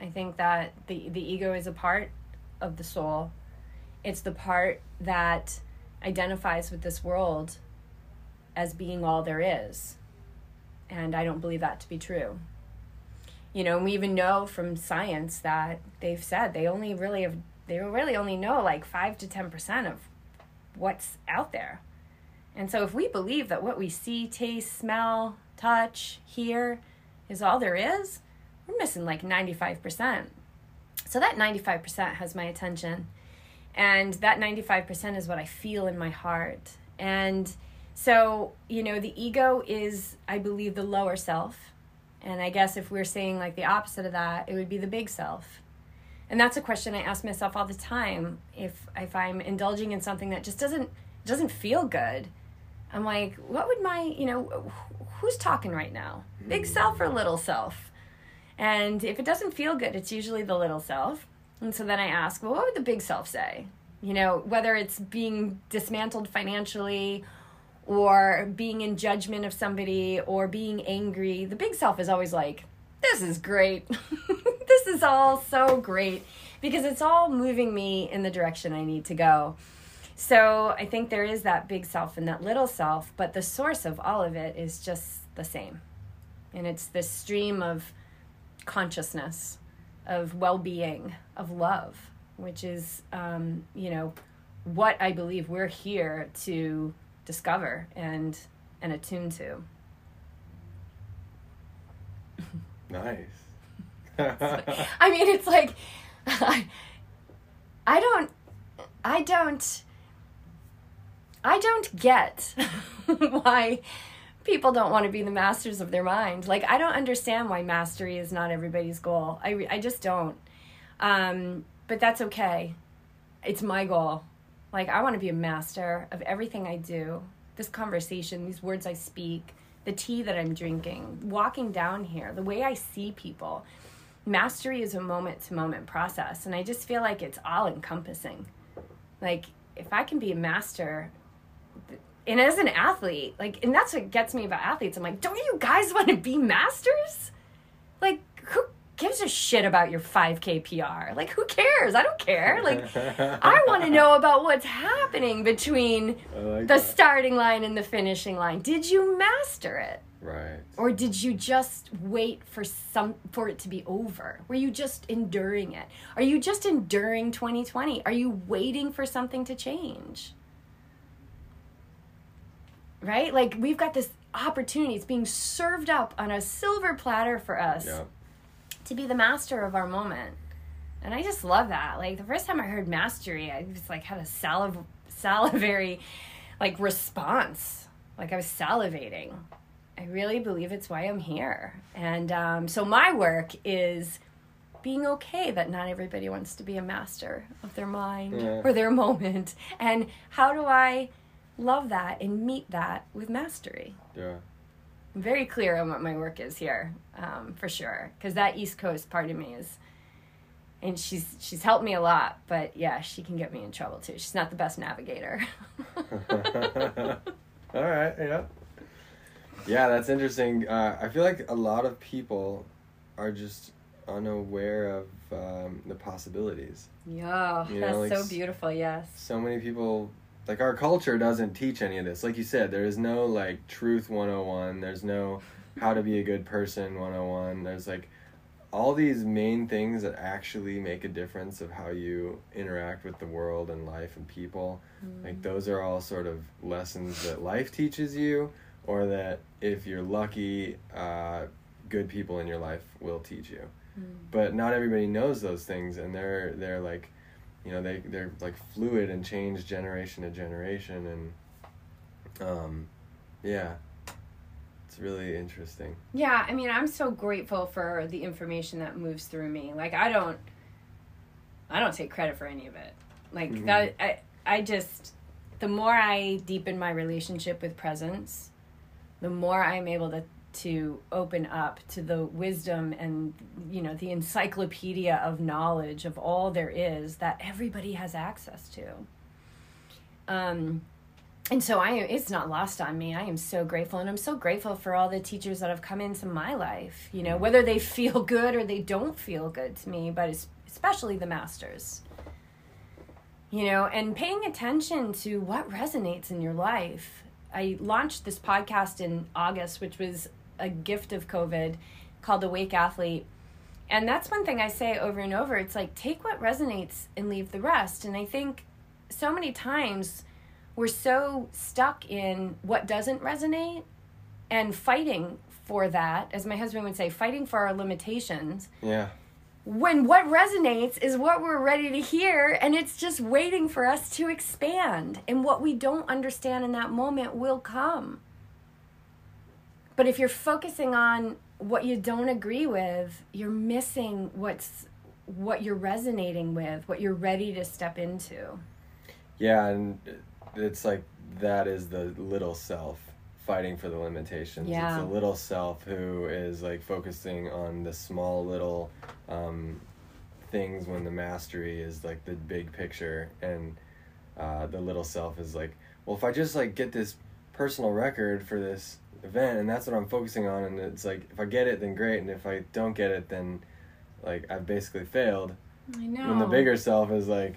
I think that the the ego is a part of the soul. It's the part that identifies with this world as being all there is. And I don't believe that to be true. You know, and we even know from science that they've said they only really have they really only know like 5 to 10% of what's out there. And so if we believe that what we see, taste, smell, touch, hear is all there is, we're missing like 95%. So that 95% has my attention. And that 95% is what I feel in my heart. And so, you know, the ego is, I believe, the lower self. And I guess if we're saying like the opposite of that, it would be the big self. And that's a question I ask myself all the time. If if I'm indulging in something that just doesn't doesn't feel good, I'm like, what would my, you know, who's talking right now? Big hmm. self or little self? And if it doesn't feel good, it's usually the little self. And so then I ask, well, what would the big self say? You know, whether it's being dismantled financially or being in judgment of somebody or being angry, the big self is always like, this is great. <laughs> this is all so great because it's all moving me in the direction I need to go. So I think there is that big self and that little self, but the source of all of it is just the same. And it's this stream of consciousness, of well being, of love, which is, um, you know, what I believe we're here to discover and and attune to. Nice. <laughs> I mean, it's like I, <laughs> I don't I don't I don't get <laughs> why people don't want to be the masters of their mind. Like I don't understand why mastery is not everybody's goal. I I just don't. Um, but that's okay. It's my goal. Like I want to be a master of everything I do. This conversation, these words I speak, the tea that I'm drinking, walking down here, the way I see people. Mastery is a moment to moment process. And I just feel like it's all encompassing. Like, if I can be a master, and as an athlete, like, and that's what gets me about athletes. I'm like, don't you guys want to be masters? Like, who gives a shit about your 5K PR? Like, who cares? I don't care. Like, <laughs> I want to know about what's happening between like the that. starting line and the finishing line. Did you master it? Right. Or did you just wait for some for it to be over? Were you just enduring it? Are you just enduring 2020? Are you waiting for something to change? Right? Like we've got this opportunity. It's being served up on a silver platter for us Yeah. to be the master of our moment. And I just love that. Like the first time I heard mastery, I just like had a saliv- salivary like response. Like I was salivating. I really believe it's why I'm here. And um, so my work is being okay that not everybody wants to be a master of their mind Yeah. or their <laughs> moment. And how do I love that and meet that with mastery? Yeah. I'm very clear on what my work is here, um, for sure. Because that East Coast part of me is, and she's she's helped me a lot. But yeah, she can get me in trouble too. She's not the best navigator. <laughs> <laughs> All right. Yeah. Yeah, that's interesting. Uh, I feel like a lot of people are just unaware of um, the possibilities. yeah, You know, that's like so beautiful. Yes. So many people, like our culture, doesn't teach any of this. Like you said, there is no like truth 101. There's no how to be a good person 101. There's like all these main things that actually make a difference of how you interact with the world and life and people. Like those are all sort of lessons that life teaches you, or that if you're lucky, uh, good people in your life will teach you. But not everybody knows those things, and they're they're like, you know, they they're like fluid and change generation to generation, and um, yeah, it's really interesting. Yeah, I mean, I'm so grateful for the information that moves through me. Like I don't I don't take credit for any of it. Like Mhm. that I I just the more I deepen my relationship with presence, the more I'm able to to open up to the wisdom and you know the encyclopedia of knowledge of all there is that everybody has access to. Um and so I it's not lost on me. I am so grateful and I'm so grateful for all the teachers that have come into my life, you know, whether they feel <laughs> good or they don't feel good to me, but es- especially the masters. You know, and paying attention to what resonates in your life. I launched this podcast in August, which was a gift of COVID called Awakened Athlete. And that's one thing I say over and over. It's like take what resonates and leave the rest. And I think so many times we're so stuck in what doesn't resonate and fighting for that, as my husband would say, fighting for our limitations. Yeah, When what resonates is what we're ready to hear, and it's just waiting for us to expand. And what we don't understand in that moment will come. But if you're focusing on what you don't agree with, you're missing what's what you're resonating with, what you're ready to step into. yeah, and it's like that is the little self fighting for the limitations. Yeah. It's the little self who is like focusing on the small little um, things when the mastery is like the big picture, and uh, the little self is like, well, if I just like get this personal record for this event, and that's what I'm focusing on, and it's like if I get it, then great, and if I don't get it, then like I've basically failed. I know. And the bigger self is like,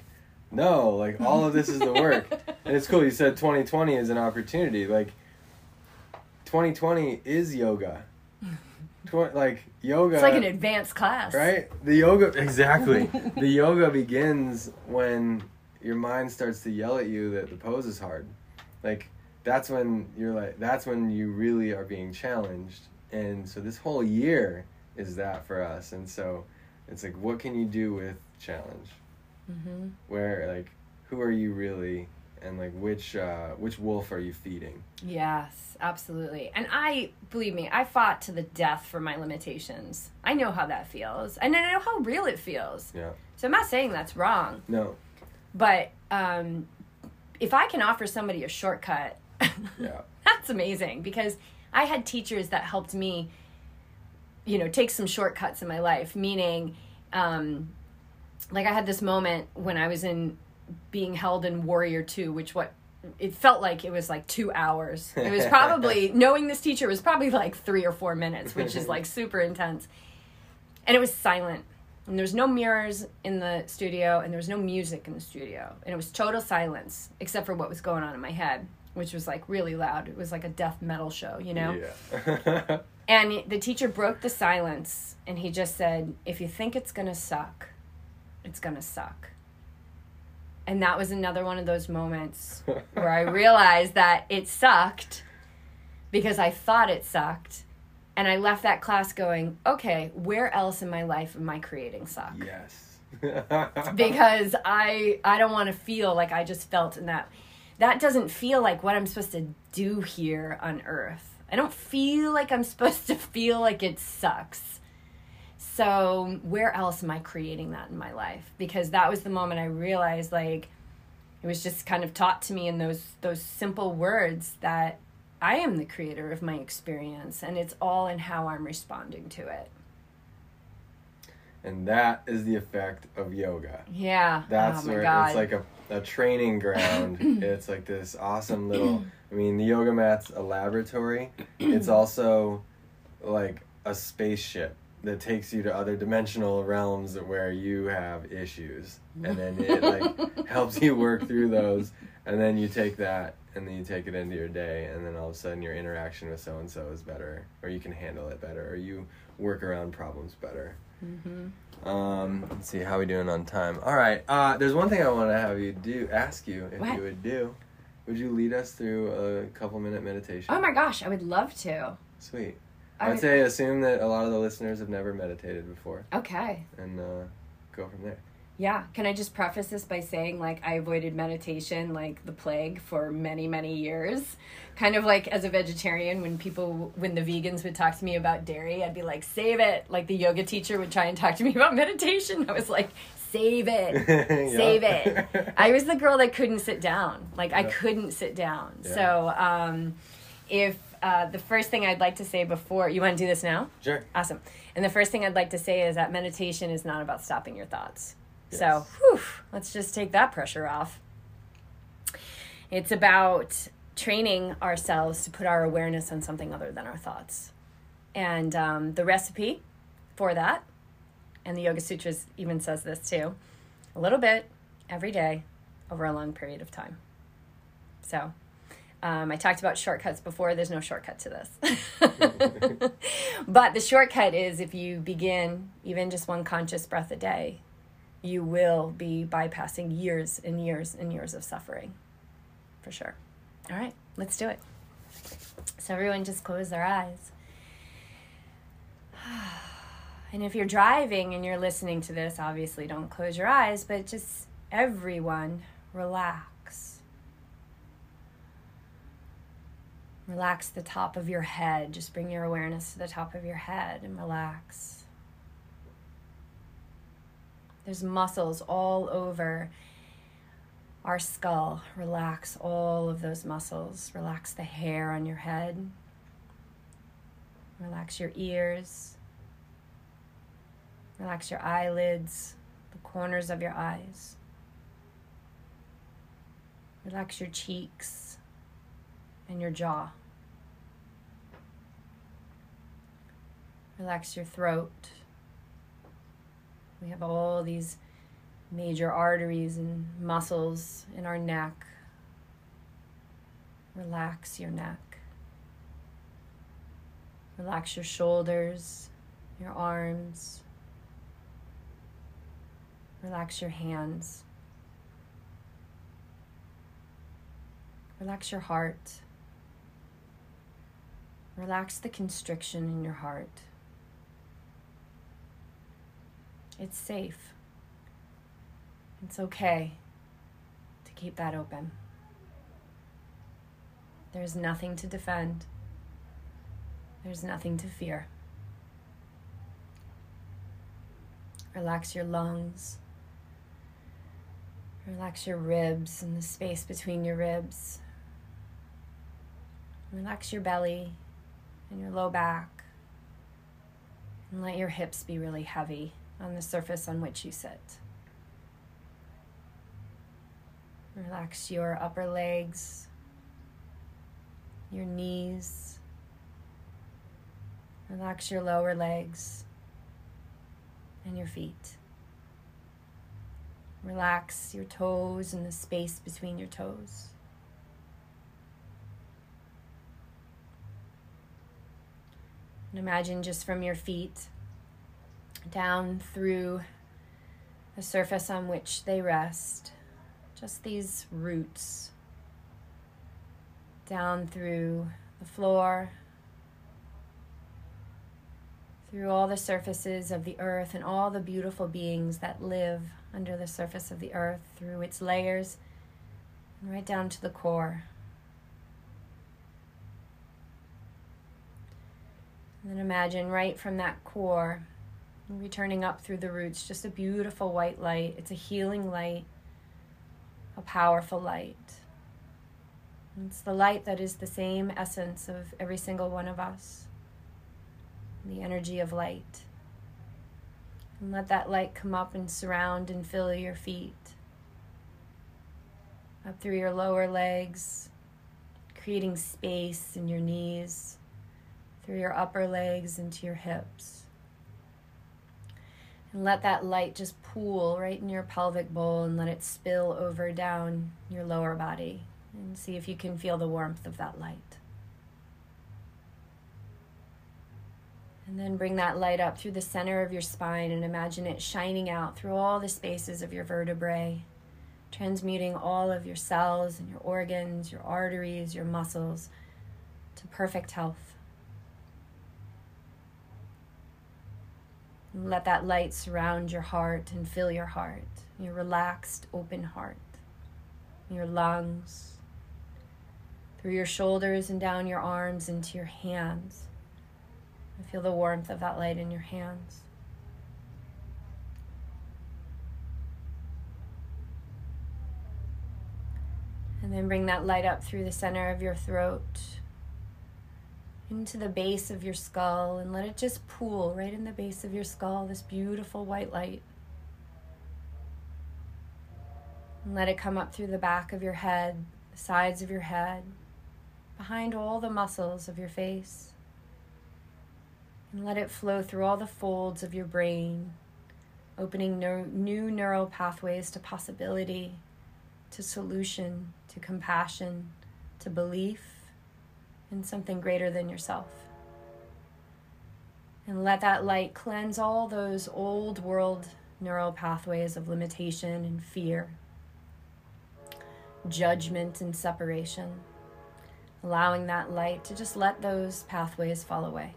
no, like all of this is the work. <laughs> and it's cool. You said 2020 is an opportunity. Like, 2020 is yoga. Tw- like yoga. It's like an advanced class. right. The yoga exactly. <laughs> the yoga begins when your mind starts to yell at you that the pose is hard. Like that's when you're like that's when you really are being challenged. And so this whole year is that for us. And so it's like what can you do with challenge? Mm-hmm. where like who are you really and like which uh which wolf are you feeding Yes, absolutely. And I, believe me, I fought to the death for my limitations. I know how that feels. And I know how real it feels. yeah So I'm not saying that's wrong. no But um, if I can offer somebody a shortcut, <laughs> yeah that's amazing because I had teachers that helped me you know, take some shortcuts in my life, meaning, um, like I had this moment when I was in being held in Warrior 2, which what it felt like it was like two hours. It was probably, <laughs> knowing this teacher was probably like three or four minutes, which is like super intense. And it was silent. And there was no mirrors in the studio, and there was no music in the studio. And it was total silence, except for what was going on in my head, which was like really loud. It was like a death metal show, you know? Yeah. <laughs> And the teacher broke the silence and he just said, If you think it's going to suck, it's going to suck. And that was another one of those moments where I realized that it sucked because I thought it sucked. And I left that class going, okay, where else in my life am I creating suck? yes. <laughs> because I I don't want to feel like I just felt in that. That doesn't feel like what I'm supposed to do here on earth. I don't feel like I'm <laughs> supposed to feel like it sucks. So, where else am I creating that in my life? Because that was the moment I realized like it was just kind of taught to me in those those simple words that I am the creator of my experience and it's all in how I'm responding to it. and that is the effect of yoga. Yeah. That's oh where God. it's like a, a training ground. <clears throat> it's like this awesome little. I mean, the yoga mat's a laboratory. It's <clears throat> also like a spaceship that takes you to other dimensional realms where you have issues, and then it <laughs> like helps you work through those, and then you take that and then you take it into your day, and then all of a sudden your interaction with so and so is better, or you can handle it better, or you work around problems better. Um, let's see how we doing on time. All right. Uh, there's one thing I want to have you do. Ask you if What? you would do. Would you lead us through a couple minute meditation? Oh my gosh, I would love to. Sweet. I- I'd say assume that a lot of the listeners have never meditated before, Okay. and uh, go from there. Yeah. Can I just preface this by saying, like, I avoided meditation like the plague for many, many years. Kind of like as a vegetarian, when people, when the vegans would talk to me about dairy, I'd be like, save it. Like the yoga teacher would try and talk to me <laughs> about meditation. I was like, save it. <laughs> Save it. <laughs> I was the girl that couldn't sit down. Like, I couldn't sit down. Yeah. So, um, if uh, the first thing I'd like to say before, you want to do this now? Sure. Awesome. And the first thing I'd like to say is that meditation is not about stopping your thoughts. So, whew, let's just take that pressure off. It's about training ourselves to put our awareness on something other than our thoughts. And um, the recipe for that, and the Yoga Sutras even says this too, a little bit every day over a long period of time. So, um, I talked about shortcuts before. There's no shortcut to this. <laughs> but the shortcut is if you begin even just one conscious breath a day, you will be bypassing years and years and years of suffering. For sure. All right, let's do it. So, everyone just close their eyes. <sighs> And if you're driving and you're listening to this, obviously don't close your eyes, but just everyone relax. Relax the top of your head. Just bring your awareness to the top of your head and relax. There's muscles all over our skull. Relax all of those muscles. Relax the hair on your head. Relax your ears. Relax your eyelids, the corners of your eyes. Relax your cheeks and your jaw. Relax your throat. We have all these major arteries and muscles in our neck. Relax your neck. Relax your shoulders, your arms. Relax your hands. Relax your heart. Relax the constriction in your heart. It's safe. It's okay to keep that open. There's nothing to defend. There's nothing to fear. Relax your lungs. Relax your ribs and the space between your ribs. Relax your belly and your low back And let your hips be really heavy on the surface on which you sit. Relax your upper legs, your knees. Relax your lower legs and your feet. Relax your toes and the space between your toes. And imagine just from your feet down through the surface on which they rest, just these roots down through the floor, through all the surfaces of the earth and all the beautiful beings that live under the surface of the earth, through its layers, and right down to the core. And then imagine right from that core, returning up through the roots, just a beautiful white light. It's a healing light, a powerful light. It's the light that is the same essence of every single one of us the energy of light. And let that light come up and surround and fill your feet, up through your lower legs, creating space in your knees through your upper legs into your hips. And let that light just pool right in your pelvic bowl and let it spill over down your lower body. And see if you can feel the warmth of that light. And then bring that light up through the center of your spine and imagine it shining out through all the spaces of your vertebrae, transmuting all of your cells and your organs, your arteries, your muscles to perfect health. Let that light surround your heart and fill your heart, your relaxed, open heart, your lungs, through your shoulders and down your arms into your hands. I feel the warmth of that light in your hands. And then bring that light up through the center of your throat into the base of your skull and let it just pool right in the base of your skull, this beautiful white light. And let it come up through the back of your head, the sides of your head, behind all the muscles of your face. And let it flow through all the folds of your brain, opening new neural pathways to possibility, to solution, to compassion, to belief in something greater than yourself. And let that light cleanse all those old world neural pathways of limitation and fear, judgment and separation, allowing that light to just let those pathways fall away.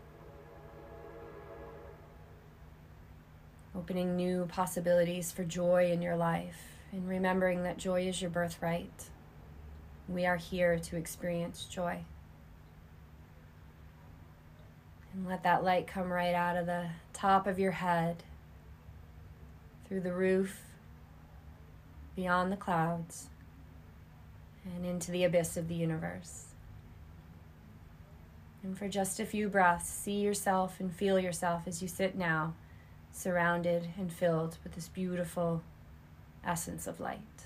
Opening new possibilities for joy in your life and remembering that joy is your birthright. We are here to experience joy. And let that light come right out of the top of your head, through the roof, beyond the clouds, and into the abyss of the universe. And for just a few breaths, see yourself and feel yourself as you sit now, surrounded and filled with this beautiful essence of light.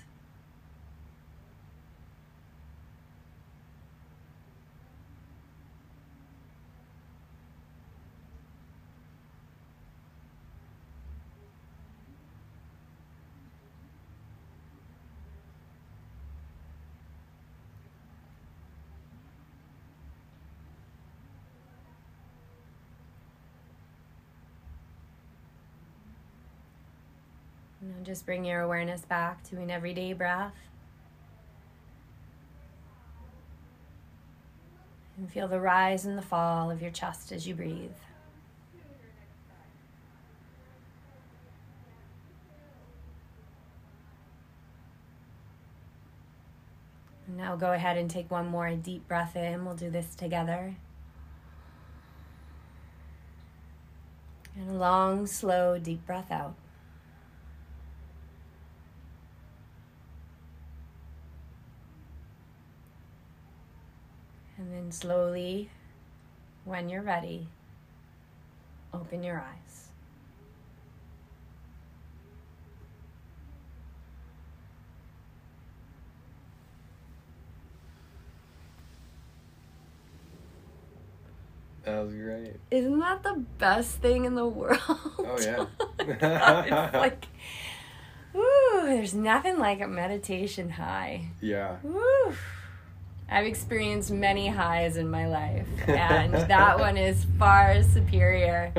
You know, just bring your awareness back to an everyday breath. And feel the rise and the fall of your chest as you breathe. now go ahead and take one more deep breath in. We'll do this together. And a long, slow, deep breath out. Then slowly, when you're ready, open your eyes. That was great. Isn't that the best thing in the <laughs> world? Oh, yeah. God, <laughs> it's like, Ooh, there's nothing like a meditation high. Yeah. Woo. I've experienced many highs in my life, and that <laughs> one is far superior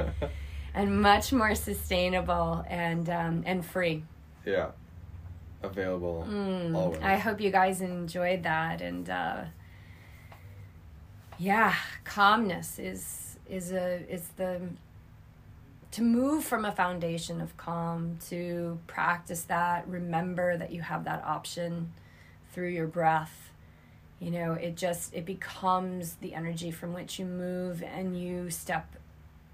and much more sustainable and um, and free. yeah. Available always. Mm, I hope you guys enjoyed that, and uh, yeah, calmness is is a is the to move from a foundation of calm to practice that. Remember that you have that option through your breath. You know, it just it becomes the energy from which you move, and you step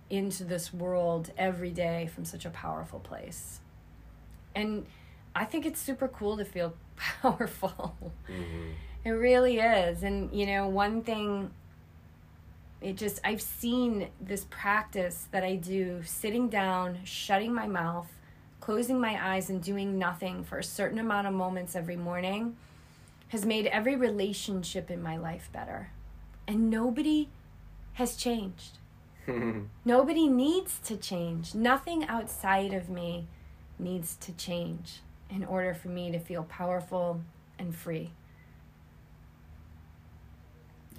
into this world every day from such a powerful place. And I think it's super cool to feel <laughs> powerful. Mhm. It really is. And, you know, one thing, it just, I've seen this practice that I do sitting down, shutting my mouth, closing my eyes, and doing nothing for a certain amount of moments every morning has made every relationship in my life better. And nobody has changed. <laughs> Nobody needs to change. Nothing outside of me needs to change in order for me to feel powerful and free.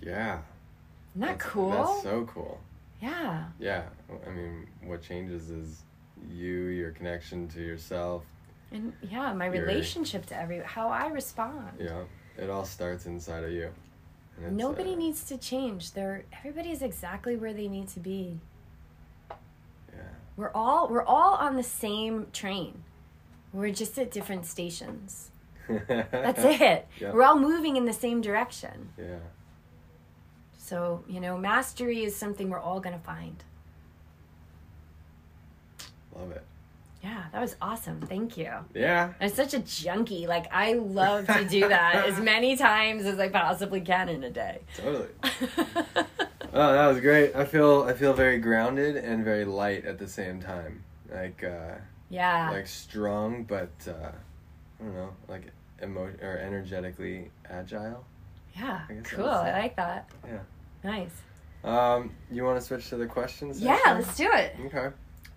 yeah. Isn't that That's- cool? That's so cool. yeah. Yeah. I mean, what changes is you, your connection to yourself. And yeah, my Your- relationship to every how I respond. Yeah. It all starts inside of you. Nobody uh, needs to change. They're everybody's exactly where they need to be. Yeah. We're all we're all on the same train. We're just at different stations. <laughs> That's it. Yeah. We're all moving in the same direction. Yeah. So, you know, mastery is something we're all going to find. Love it. Yeah, that was awesome. Thank you. Yeah. I'm such a junkie. Like, I love to do that as <laughs> many times as I possibly can in a day. Totally. <laughs> Oh, that was great. I feel I feel very grounded and very light at the same time. Like uh yeah. like strong but uh I don't know, like emo or energetically agile. yeah. I Cool. I like that. Yeah. Nice. Um you want to switch to the questions? Yeah, let's do it. Okay.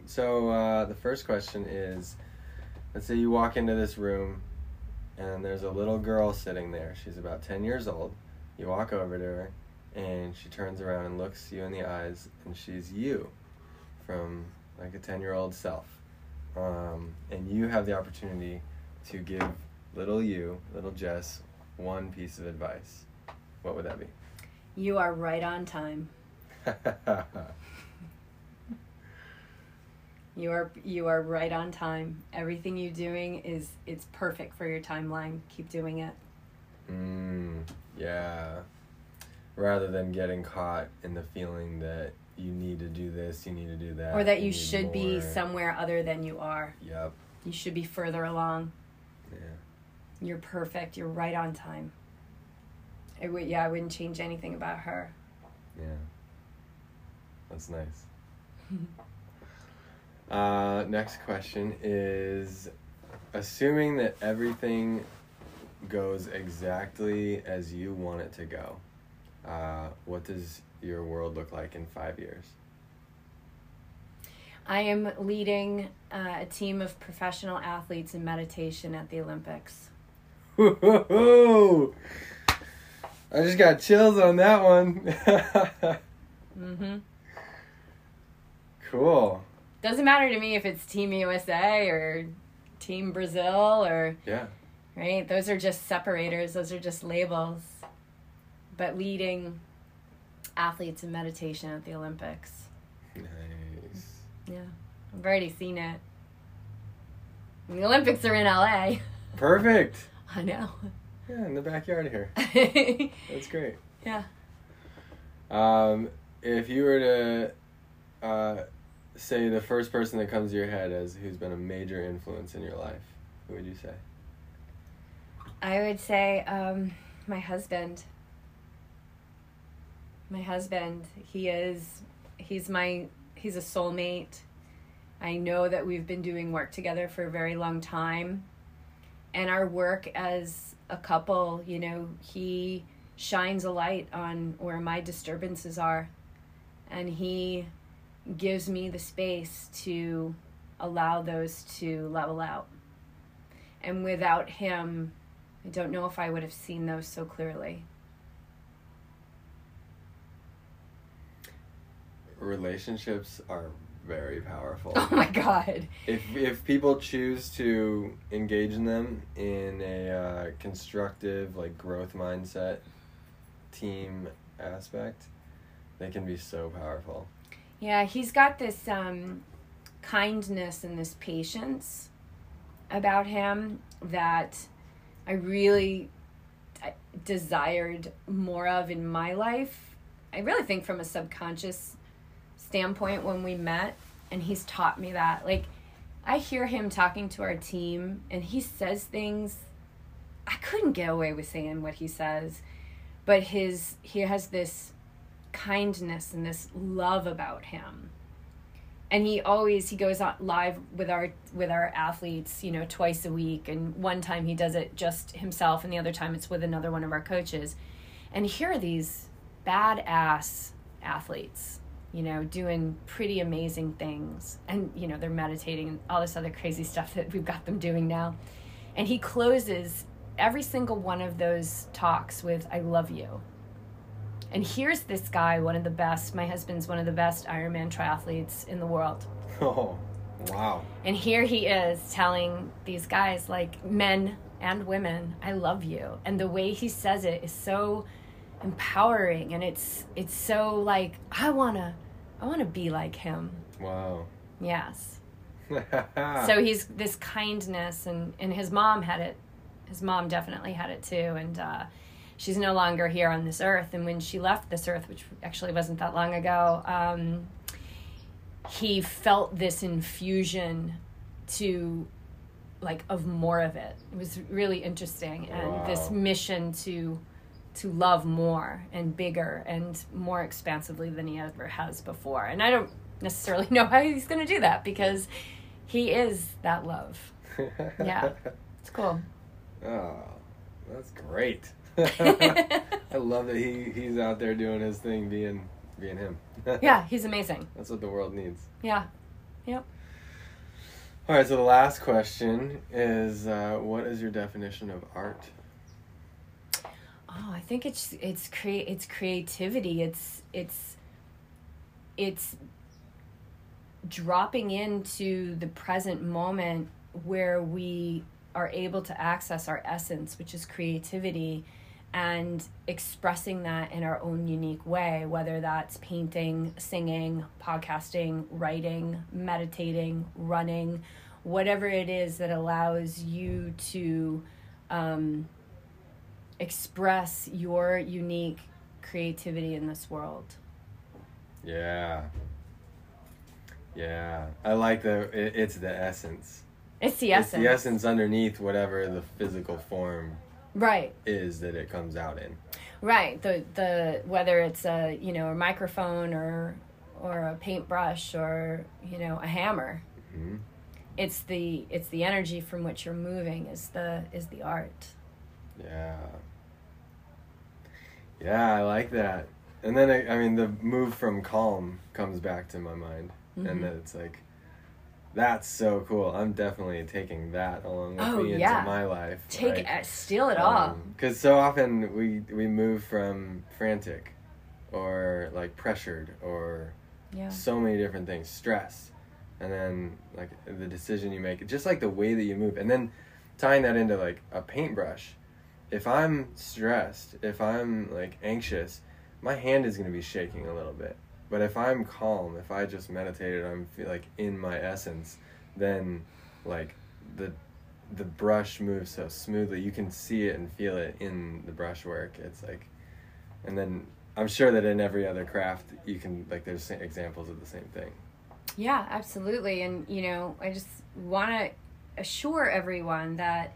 So uh, the first question is let's say you walk into this room and there's a little girl sitting there. She's about 10 years old. You walk over to her and she turns around and looks you in the eyes and she's you from like a 10 year old self. Um, and you have the opportunity to give little you, little Jess, one piece of advice. What would that be? You are right on time. <laughs> You are you are right on time. Everything you're doing is it's perfect for your timeline. Keep doing it. Mm, yeah. Rather than getting caught in the feeling that you need to do this, you need to do that, or that you need should be somewhere other than you are. Yep. You should be further along. Yeah. You're perfect. You're right on time. I would, yeah, I wouldn't change anything about her. Yeah. That's nice. <laughs> uh, next question is assuming that everything goes exactly as you want it to go, uh, what does your world look like in five years? I am leading uh, a team of professional athletes in meditation at the Olympics. I just got chills on that one. <laughs> Mm-hmm. cool. Doesn't matter to me if it's Team USA or Team Brazil or Yeah. right. Those are just separators. Those are just labels. But leading athletes in meditation at the Olympics. Nice. Yeah, I've already seen it. The Olympics are in LA. <laughs> Perfect. I know. Yeah, in the backyard here. <laughs> That's great. yeah. Um, if you were to uh, say the first person that comes to your head as who's been a major influence in your life, who would you say? I would say um, my husband. My husband. He is. He's my he's a soulmate. I know that we've been doing work together for a very long time. And our work as a couple, you know, he shines a light on where my disturbances are. And he gives me the space to allow those to level out. And without him, I don't know if I would have seen those so clearly. Relationships are very powerful. <laughs> Oh my god. If if people choose to engage in them in a uh, constructive like growth mindset, team aspect, they can be so powerful. Yeah, he's got this um, kindness and this patience about him that I really desired more of in my life. I really think from a subconscious standpoint when we met, and he's taught me that. Like, I hear him talking to our team, and he says things I couldn't get away with saying what he says, but his he has this kindness and this love about him. And he always he goes on live with our with our athletes you know twice a week. And one time he does it just himself and the other time it's with another one of our coaches. And here are these badass athletes you know doing pretty amazing things. And you know they're meditating and all this other crazy stuff that we've got them doing now. And he closes every single one of those talks with i love you and here's this guy, one of the best. My husband's one of the best Ironman triathletes in the world. <laughs> Oh, wow. And here he is telling these guys, like men and women, I love you. And the way he says it is so empowering and it's it's so like I want to I want to be like him. Wow. Yes. <laughs> so he's this kindness and and his mom had it. His mom definitely had it too and uh she's no longer here on this earth. And when she left this earth, which actually wasn't that long ago, um, he felt this infusion to like of more of it. It was really interesting, and wow. this mission to to love more and bigger and more expansively than he ever has before. And I don't necessarily <laughs> know how he's going to do that because he is that love. <laughs> yeah, it's cool. Oh, that's great. <laughs> I love that he he's out there doing his thing, being being him. <laughs> yeah, he's amazing. That's what the world needs. Yeah. Yep. All right. So the last question is, uh, what is your definition of art? Oh, I think it's it's create it's creativity. It's it's it's dropping into the present moment where we are able to access our essence, which is creativity, and expressing that in our own unique way, whether that's painting, singing, podcasting, writing, meditating, running, whatever it is that allows you to um, express your unique creativity in this world. Yeah. Yeah. I like the, it, it's the essence. It's the essence. It's the essence underneath whatever the physical form right. is that it comes out in. Right. The the whether it's a you know a microphone or or a paintbrush or you know a hammer. Mm-hmm. it's the it's the energy from which you're moving is the is the art. Yeah. Yeah i like that. And then i, I mean the move from calm comes back to my mind. Mm-hmm. and that it's like that's so cool. I'm definitely taking that along with oh, me yeah. into my life. Take like, it, steal it um, all. Because so often we we move from frantic, or like pressured, or yeah. so many different things, stress, and then like the decision you make, just like the way that you move, and then tying that into like a paintbrush. If I'm stressed, if I'm like anxious, my hand is gonna be shaking a little bit but if I'm calm, if I just meditated, I'm feel like in my essence, then like the the brush moves so smoothly. You can see it and feel it in the brushwork. It's like, and then I'm sure that in every other craft you can like there's examples of the same thing. Yeah, absolutely. And you know, I just want to assure everyone that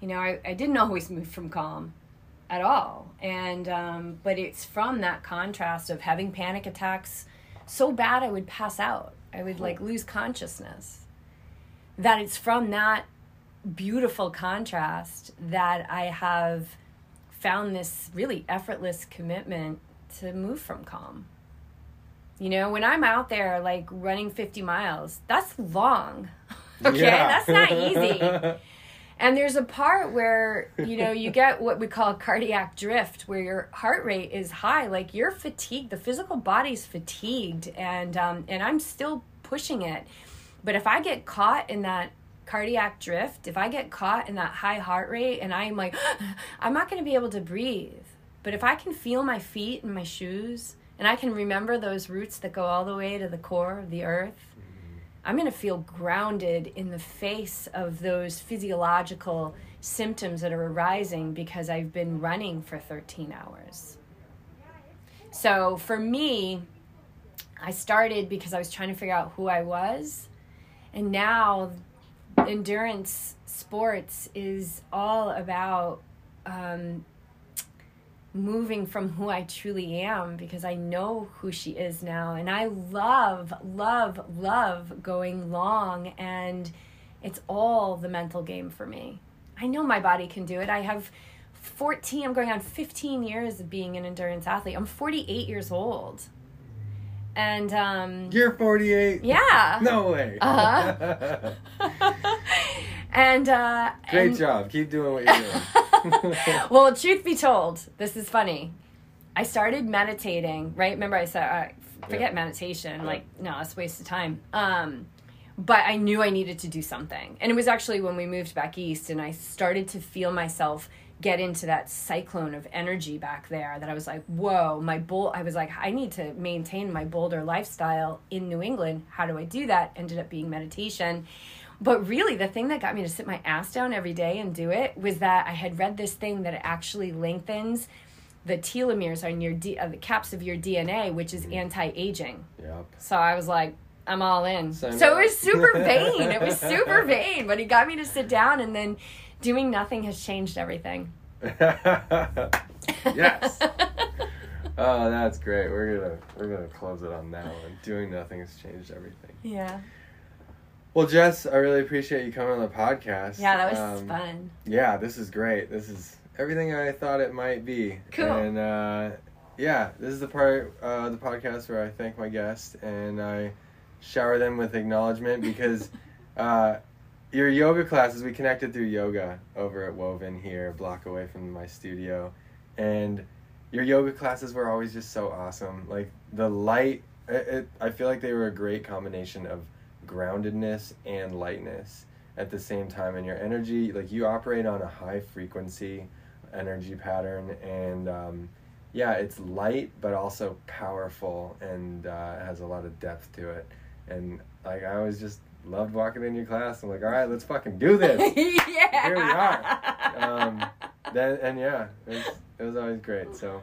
you know I, I didn't <laughs> always move from calm at all and um, but it's from that contrast of having panic attacks so bad I would pass out. I would like lose consciousness. That it's from that beautiful contrast that I have found this really effortless commitment to move from calm. You know, when I'm out there like running 50 miles, that's long. <laughs> okay, Yeah. that's not <laughs> easy. And there's a part where, you know, you get what we call cardiac drift, where your heart rate is high. Like you're fatigued. The physical body's fatigued. And, um, and I'm still pushing it. But if I get caught in that cardiac drift, if I get caught in that high heart rate and I'm like, <gasps> I'm not going to be able to breathe. But if I can feel my feet and my shoes, and I can remember those roots that go all the way to the core of the earth, I'm going to feel grounded in the face of those physiological symptoms that are arising because I've been running for 13 hours. So for me, I started because I was trying to figure out who I was. And now endurance sports is all about um, moving from who I truly am because I know who she is now. And I love, love, love going long. And it's all the mental game for me. I know my body can do it. I have 14, I'm going on 15 years of being an endurance athlete. I'm 48 years old. And um, You're 48. yeah. No way. <laughs> Uh-huh. <laughs> <laughs> and uh, Great and- job. Keep doing what you're doing. <laughs> well, truth be told, this is funny. I started meditating, right? Remember, I said, uh, forget Yeah. meditation. Like, no, it's a waste of time. Um, but I knew I needed to do something. And it was actually when we moved back east and I started to feel myself get into that cyclone of energy back there that I was like, whoa, my bull. I was like, I need to maintain my Boulder lifestyle in New England. How do I do that? Ended up being meditation. But really, the thing that got me to sit my ass down every day and do it was that I had read this thing that it actually lengthens the telomeres on your D, uh, the caps of your DNA, which is anti-aging. yep. So I was like, I'm all in. Sign so up. it was super <laughs> vain. It was super vain, but he got me to sit down, and then doing nothing has changed everything. <laughs> yes. <laughs> Oh, that's great. We're gonna we're gonna close it on that one. Doing nothing has changed everything. Yeah. Well, Jess, I really appreciate you coming on the podcast. Yeah, that was Um, fun. Yeah, this is great. This is everything I thought it might be. Cool. And uh, yeah, this is the part uh, of the podcast where I thank my guest and I shower them with acknowledgement because <laughs> uh, your yoga classes, we connected through yoga over at Woven here, a block away from my studio. And your yoga classes were always just so awesome. Like the light, it, it, I feel like they were a great combination of groundedness and lightness at the same time and your energy like you operate on a high frequency energy pattern and um, yeah it's light but also powerful and uh, has a lot of depth to it and like i always just loved walking in your class i'm like all right let's fucking do this <laughs> yeah. Here we are. um, then and yeah it was, it was always great so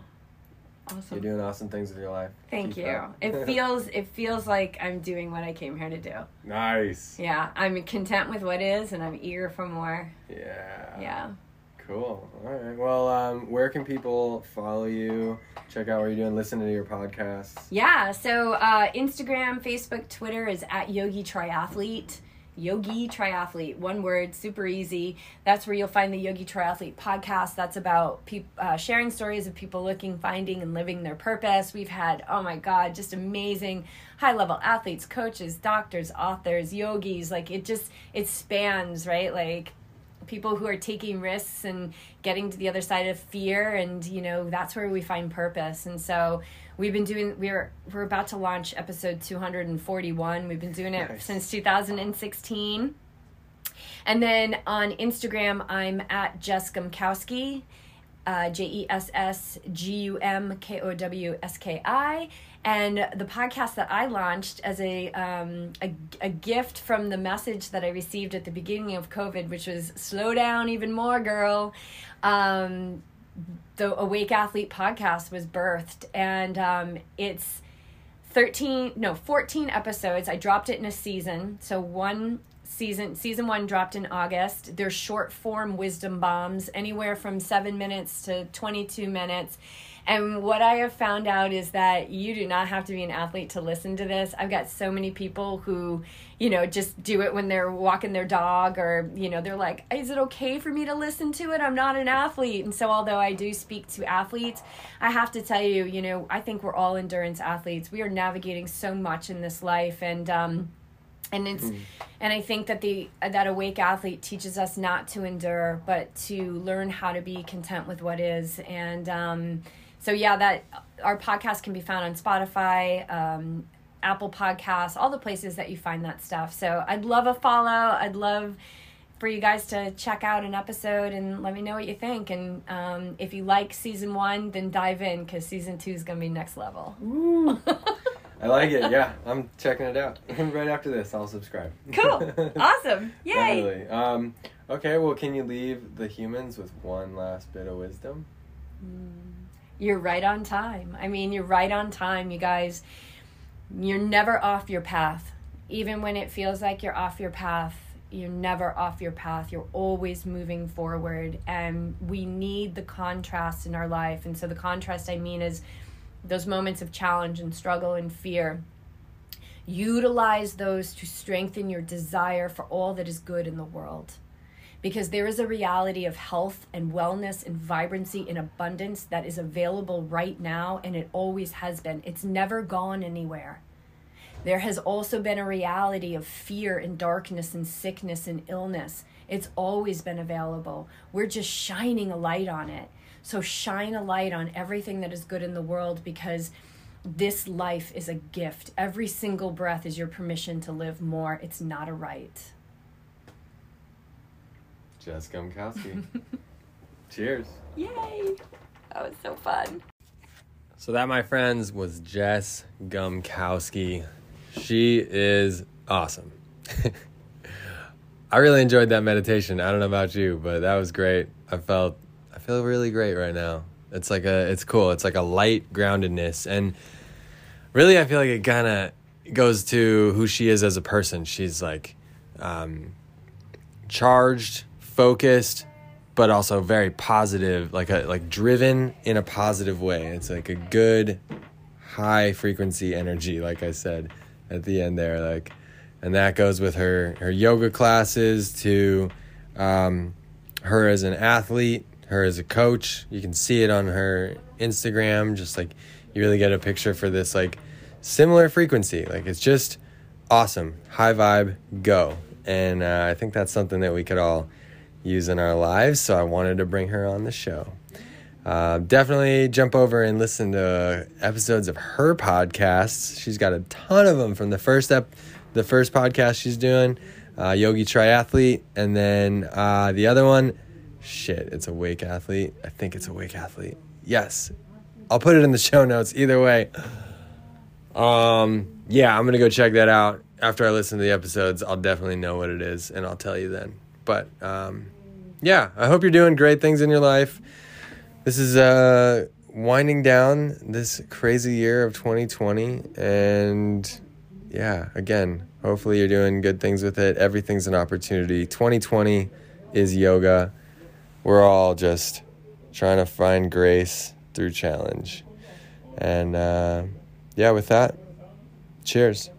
you're doing awesome things with your life Thank Keep you. It <laughs> feels it feels like I'm doing what I came here to do. nice Yeah, I'm content with what is, and I'm eager for more. yeah Yeah. Cool. All right. Well, um, where can people follow you? Check out what you're doing. Listen to your podcasts. Yeah. So uh, Instagram, Facebook, Twitter is at Yogi Triathlete. Yogi Triathlete, one word, super easy. That's where you'll find the Yogi Triathlete podcast. That's about peop- uh, sharing stories of people looking, finding, and living their purpose. We've had, oh my God, just amazing high level athletes, coaches, doctors, authors, yogis. Like it just, it spans, right? Like people who are taking risks and getting to the other side of fear and you know that's where we find purpose. And so we've been doing we're we're about to launch episode 241 we've been doing it Nice. since 2016 and then on instagram i'm at jess gumkowski uh, J E S S G U M K O W S K I, and the podcast that I launched as a, um, a a gift from the message that I received at the beginning of COVID, which was slow down even more, girl. Um, the Awakened Athlete podcast was birthed, and um, it's 13 no 14 episodes. I dropped it in a season. So one season season one dropped in august. They're short form wisdom bombs anywhere from seven minutes to 22 minutes And what I have found out is that you do not have to be an athlete to listen to this. I've got so many people who, you know, just do it when they're walking their dog or, you know, they're like, is it okay for me to listen to it? I'm not an athlete. And so, although I do speak to athletes, I have to tell you, you know, I think we're all endurance athletes. We are navigating so much in this life. And, um, and it's mm. and i think that the that awake athlete teaches us not to endure but to learn how to be content with what is and um, so yeah that our podcast can be found on spotify um, apple podcasts all the places that you find that stuff so i'd love a follow i'd love for you guys to check out an episode and let me know what you think and um, if you like season one then dive in because season two is going to be next level <laughs> I like it. Yeah, I'm checking it out. <laughs> right after this, I'll subscribe. Cool. <laughs> Awesome. Yay. Definitely. Um, okay, well, can you leave the humans with one last bit of wisdom? Mm, you're right on time. I mean, you're right on time, you guys. You're never off your path. Even when it feels like you're off your path, you're never off your path. You're always moving forward. And we need the contrast in our life. And so, the contrast I mean is those moments of challenge and struggle and fear. Utilize those to strengthen your desire for all that is good in the world. Because there is a reality of health and wellness and vibrancy and abundance that is available right now, and it always has been. It's never gone anywhere. There has also been a reality of fear and darkness and sickness and illness. It's always been available. We're just shining a light on it. So shine a light on everything that is good in the world because this life is a gift. Every single breath is your permission to live more. It's not a right. Jess Gumkowski. <laughs> Cheers. Yay. That was so fun. So that, my friends, was Jess Gumkowski. She is awesome. <laughs> I really enjoyed that meditation. I don't know about you, but that was great. I felt I feel really great right now. It's like a, it's cool. It's like a light groundedness, and really, I feel like it kind of goes to who she is as a person. She's like um, charged, focused, but also very positive, like a like driven in a positive way. It's like a good, high frequency energy. Like I said at the end there, like, and that goes with her her yoga classes to um, her as an athlete her as a coach. You can see it on her Instagram. Just like you really get a picture for this like similar frequency. Like it's just awesome, high vibe, go. And uh, I think that's something that we could all use in our lives. So I wanted to bring her on the show. Uh, definitely jump over and listen to episodes of her podcasts. She's got a ton of them from the first ep- the first podcast she's doing, uh, Yogi Triathlete, and then uh, the other one Shit, it's Awake Athlete. I think it's Awake Athlete. Yes. I'll put it in the show notes either way. Um, yeah, I'm to go check that out. After I listen to the episodes, I'll definitely know what it is and I'll tell you then. But um, yeah, I hope you're doing great things in your life. This is uh, winding down this crazy year of 2020 and yeah, again, hopefully you're doing good things with it. Everything's an opportunity. 2020 is yoga we're all just trying to find grace through challenge. And uh, yeah, with that, cheers.